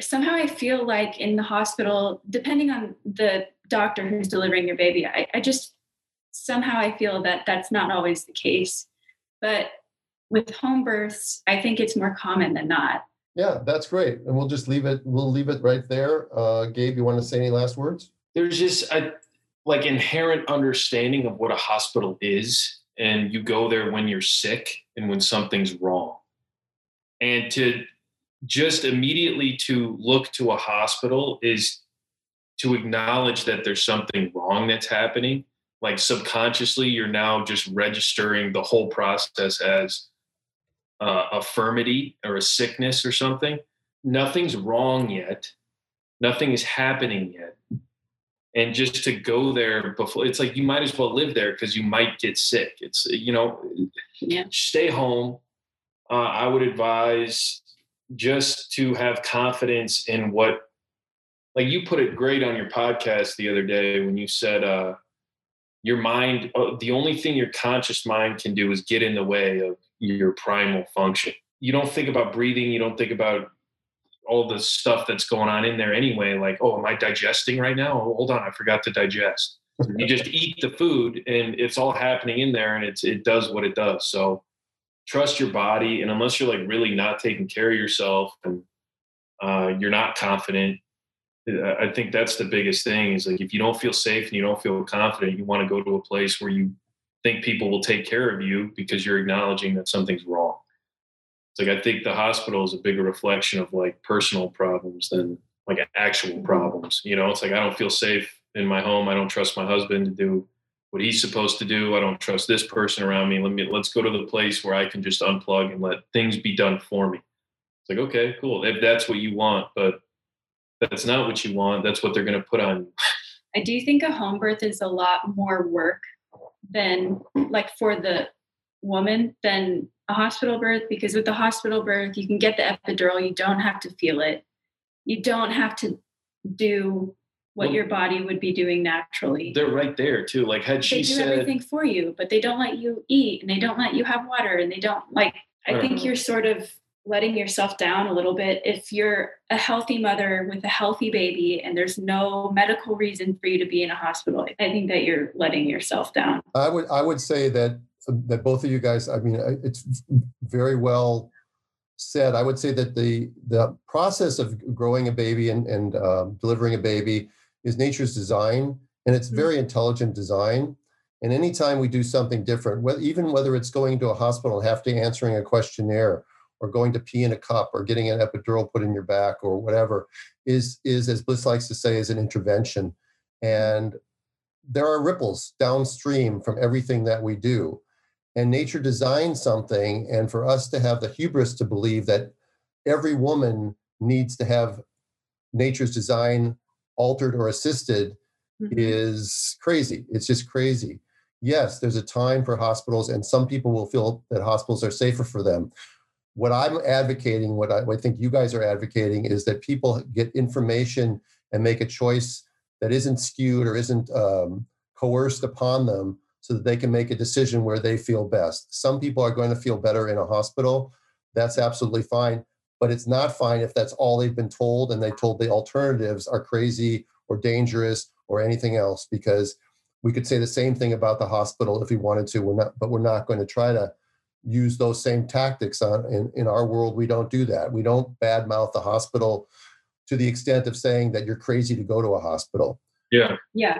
somehow I feel like in the hospital, depending on the doctor who's delivering your baby, I, I just somehow I feel that that's not always the case. But with home births, I think it's more common than not. Yeah, that's great. And we'll just leave it, we'll leave it right there. Uh, Gabe, you want to say any last words? There's just a like inherent understanding of what a hospital is. And you go there when you're sick and when something's wrong. And to just immediately to look to a hospital is to acknowledge that there's something wrong that's happening like subconsciously you're now just registering the whole process as uh, a firmity or a sickness or something. Nothing's wrong yet. Nothing is happening yet. And just to go there before it's like you might as well live there because you might get sick. It's you know yeah. stay home. Uh, i would advise just to have confidence in what like you put it great on your podcast the other day when you said uh your mind uh, the only thing your conscious mind can do is get in the way of your primal function. You don't think about breathing you don't think about all the stuff that's going on in there anyway like oh am i digesting right now? Oh, hold on i forgot to digest. You just eat the food and it's all happening in there and it's it does what it does. So trust your body and unless you're like really not taking care of yourself and uh, you're not confident I think that's the biggest thing is like if you don't feel safe and you don't feel confident, you want to go to a place where you think people will take care of you because you're acknowledging that something's wrong. It's like I think the hospital is a bigger reflection of like personal problems than like actual mm-hmm. problems. You know, it's like I don't feel safe in my home. I don't trust my husband to do what he's supposed to do. I don't trust this person around me. Let me let's go to the place where I can just unplug and let things be done for me. It's like, okay, cool. If that's what you want, but that's not what you want, that's what they're gonna put on you. I do think a home birth is a lot more work than like for the woman than a hospital birth because with the hospital birth you can get the epidural you don't have to feel it you don't have to do what Well, your body would be doing naturally They're right there too. Like had she they do said everything for you but they don't let you eat and they don't let you have water and they don't like i think Right. you're sort of letting yourself down a little bit if you're a healthy mother with a healthy baby and there's no medical reason for you to be in a hospital i think that you're letting yourself down I would I would say that that both of you guys. I mean, it's very well said. I would say that the the process of growing a baby and and um, delivering a baby is nature's design, and it's Mhm. very intelligent design. And anytime we do something different, whether, even whether it's going to a hospital and have to answering a questionnaire, or going to pee in a cup, or getting an epidural put in your back, or whatever, is is as Bliss likes to say, is an intervention. And there are ripples downstream from everything that we do. And nature designed something, and for us to have the hubris to believe that every woman needs to have nature's design altered or assisted Mhm. is crazy. It's just crazy. Yes, there's a time for hospitals, and some people will feel that hospitals are safer for them. What I'm advocating, what I, what I think you guys are advocating, is that people get information and make a choice that isn't skewed or isn't um, coerced upon them so that they can make a decision where they feel best. Some people are going to feel better in a hospital. That's absolutely fine. But it's not fine if that's all they've been told and they told the alternatives are crazy or dangerous or anything else because we could say the same thing about the hospital if we wanted to we're not but we're not going to try to use those same tactics on in, in our world we don't do that we don't badmouth the hospital to the extent of saying that you're crazy to go to a hospital Yeah. yeah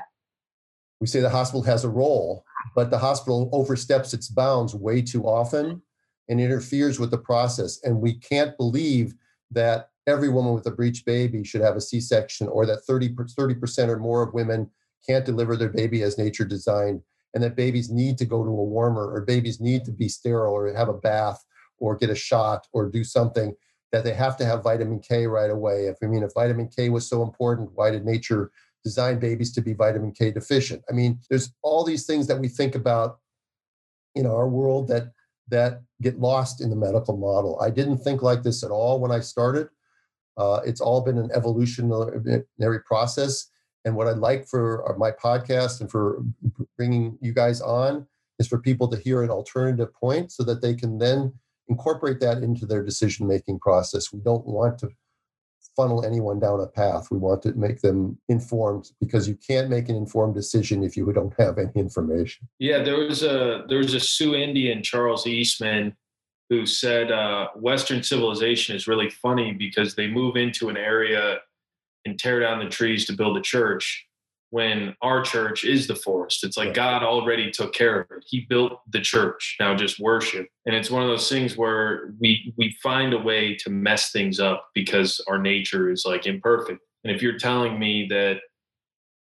we say the hospital has a role, but the hospital oversteps its bounds way too often and interferes with the process. And we can't believe that every woman with a breech baby should have a C section or that 30, 30% or more of women can't deliver their baby as nature designed and that babies need to go to a warmer or babies need to be sterile or have a bath or get a shot or do something that they have to have vitamin K right away. If I mean, if vitamin K was so important, why did nature design babies to be vitamin K deficient? I mean, there's all these things that we think about in our world that that get lost in the medical model. I didn't think like this at all when I started. Uh, it's all been an evolutionary process. And what I'd like for uh, my podcast and for bringing you guys on is for people to hear an alternative point so that they can then incorporate that into their decision making process. We don't want to funnel anyone down a path. We want to make them informed because you can't make an informed decision if you don't have any information. Yeah, there was a there was a Sioux Indian, Charles Eastman, who said uh, Western civilization is really funny because they move into an area and tear down the trees to build a church when our church is the forest. It's like Right. God already took care of it. He built the church. Now just worship. And it's one of those things where we we find a way to mess things up because our nature is like imperfect. And if you're telling me that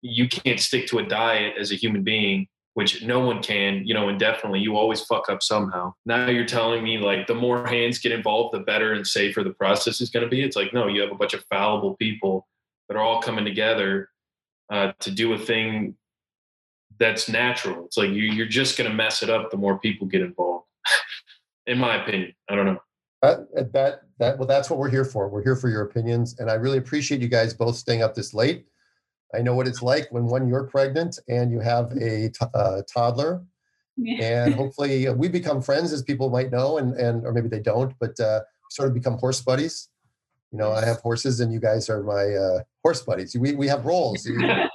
you can't stick to a diet as a human being which no one can, you know, indefinitely. You always fuck up somehow. Now you're telling me like the more hands get involved, the better and safer the process is going to be. It's like, no, you have a bunch of fallible people that are all coming together uh, to do a thing that's natural. It's like you, you're just going to mess it up the more people get involved. In my opinion, I don't know. That, that, that, well, that's what we're here for. We're here for your opinions. And I really appreciate you guys both staying up this late. I know what it's like when one, you're pregnant and you have a t- uh, toddler yeah. and hopefully uh, we become friends as people might know and, and or maybe they don't but uh, sort of become horse buddies you know i have horses and you guys are my uh, horse buddies we, we have roles. You- well,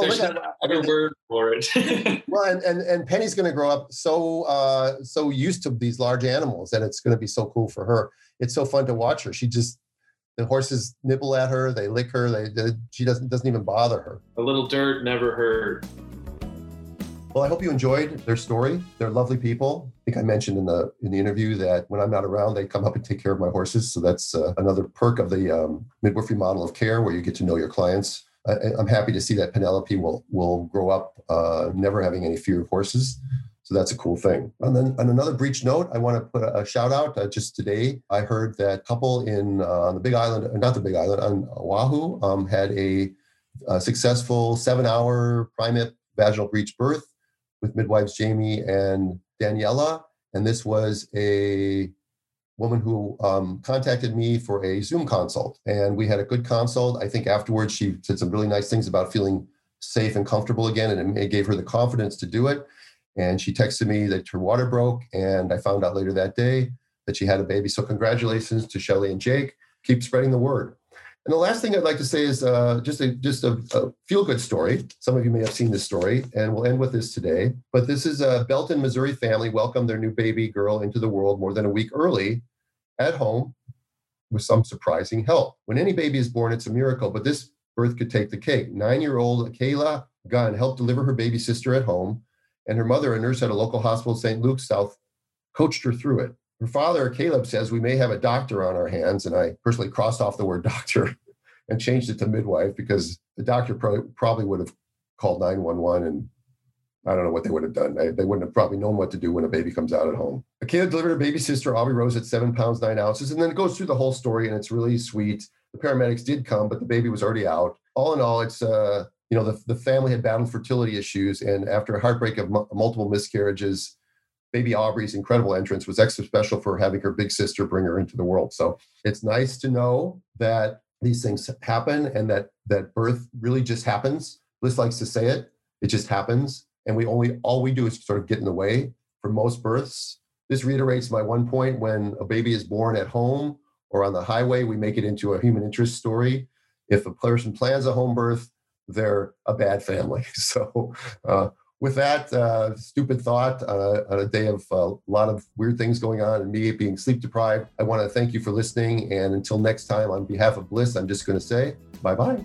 There's look no I mean, other word for it. well and, and, and penny's going to grow up so uh, so used to these large animals and it's going to be so cool for her. It's so fun to watch her. She just the horses nibble at her they lick her they, they she doesn't doesn't even bother her. A little dirt never hurt. Well, I hope you enjoyed their story. They're lovely people. I think I mentioned in the in the interview that when I'm not around, they come up and take care of my horses. So that's uh, another perk of the um, midwifery model of care, where you get to know your clients. I, I'm happy to see that Penelope will will grow up uh, never having any fear of horses. So that's a cool thing. And then on another breech note, I want to put a, a shout out. Uh, just today, I heard that couple in uh, on the Big Island, uh, not the Big Island, on Oahu, um, had a, a successful seven-hour primip vaginal breech birth with midwives Jamie and Daniela. And this was a woman who um, contacted me for a Zoom consult. And we had a good consult. I think afterwards she said some really nice things about feeling safe and comfortable again, and it gave her the confidence to do it. And she texted me that her water broke, and I found out later that day that she had a baby. So congratulations to Shelly and Jake. Keep spreading the word. And the last thing I'd like to say is uh, just a just a, a feel good story. Some of you may have seen this story, and we'll end with this today. But this is a Belton, Missouri family welcomed their new baby girl into the world more than a week early, at home, with some surprising help. When any baby is born, it's a miracle, but this birth could take the cake. Nine-year-old Kayla Gunn helped deliver her baby sister at home and her mother, a nurse at a local hospital, St. Luke's South, coached her through it. Her father, Caleb, says we may have a doctor on our hands, and I personally crossed off the word doctor and changed it to midwife because the doctor pro- probably would have called 911 and I don't know what they would have done. They, they wouldn't have probably known what to do when a baby comes out at home. Caleb delivered her baby sister, Aubrey Rose, at seven pounds, nine ounces. And then it goes through the whole story and it's really sweet. The paramedics did come, but the baby was already out. All in all, it's uh, you know, the, the family had battled fertility issues. And after a heartbreak of m- multiple miscarriages, baby Aubrey's incredible entrance was extra special for having her big sister bring her into the world. So it's nice to know that these things happen and that that birth really just happens. Bliss likes to say it, it just happens. And we only all we do is sort of get in the way for most births. This reiterates my one point when a baby is born at home or on the highway, we make it into a human interest story. If a person plans a home birth, they're a bad family. So, uh, with that uh, stupid thought uh, on a day of uh, a lot of weird things going on and me being sleep deprived, I want to thank you for listening. And until next time, on behalf of Bliss, I'm just going to say bye bye.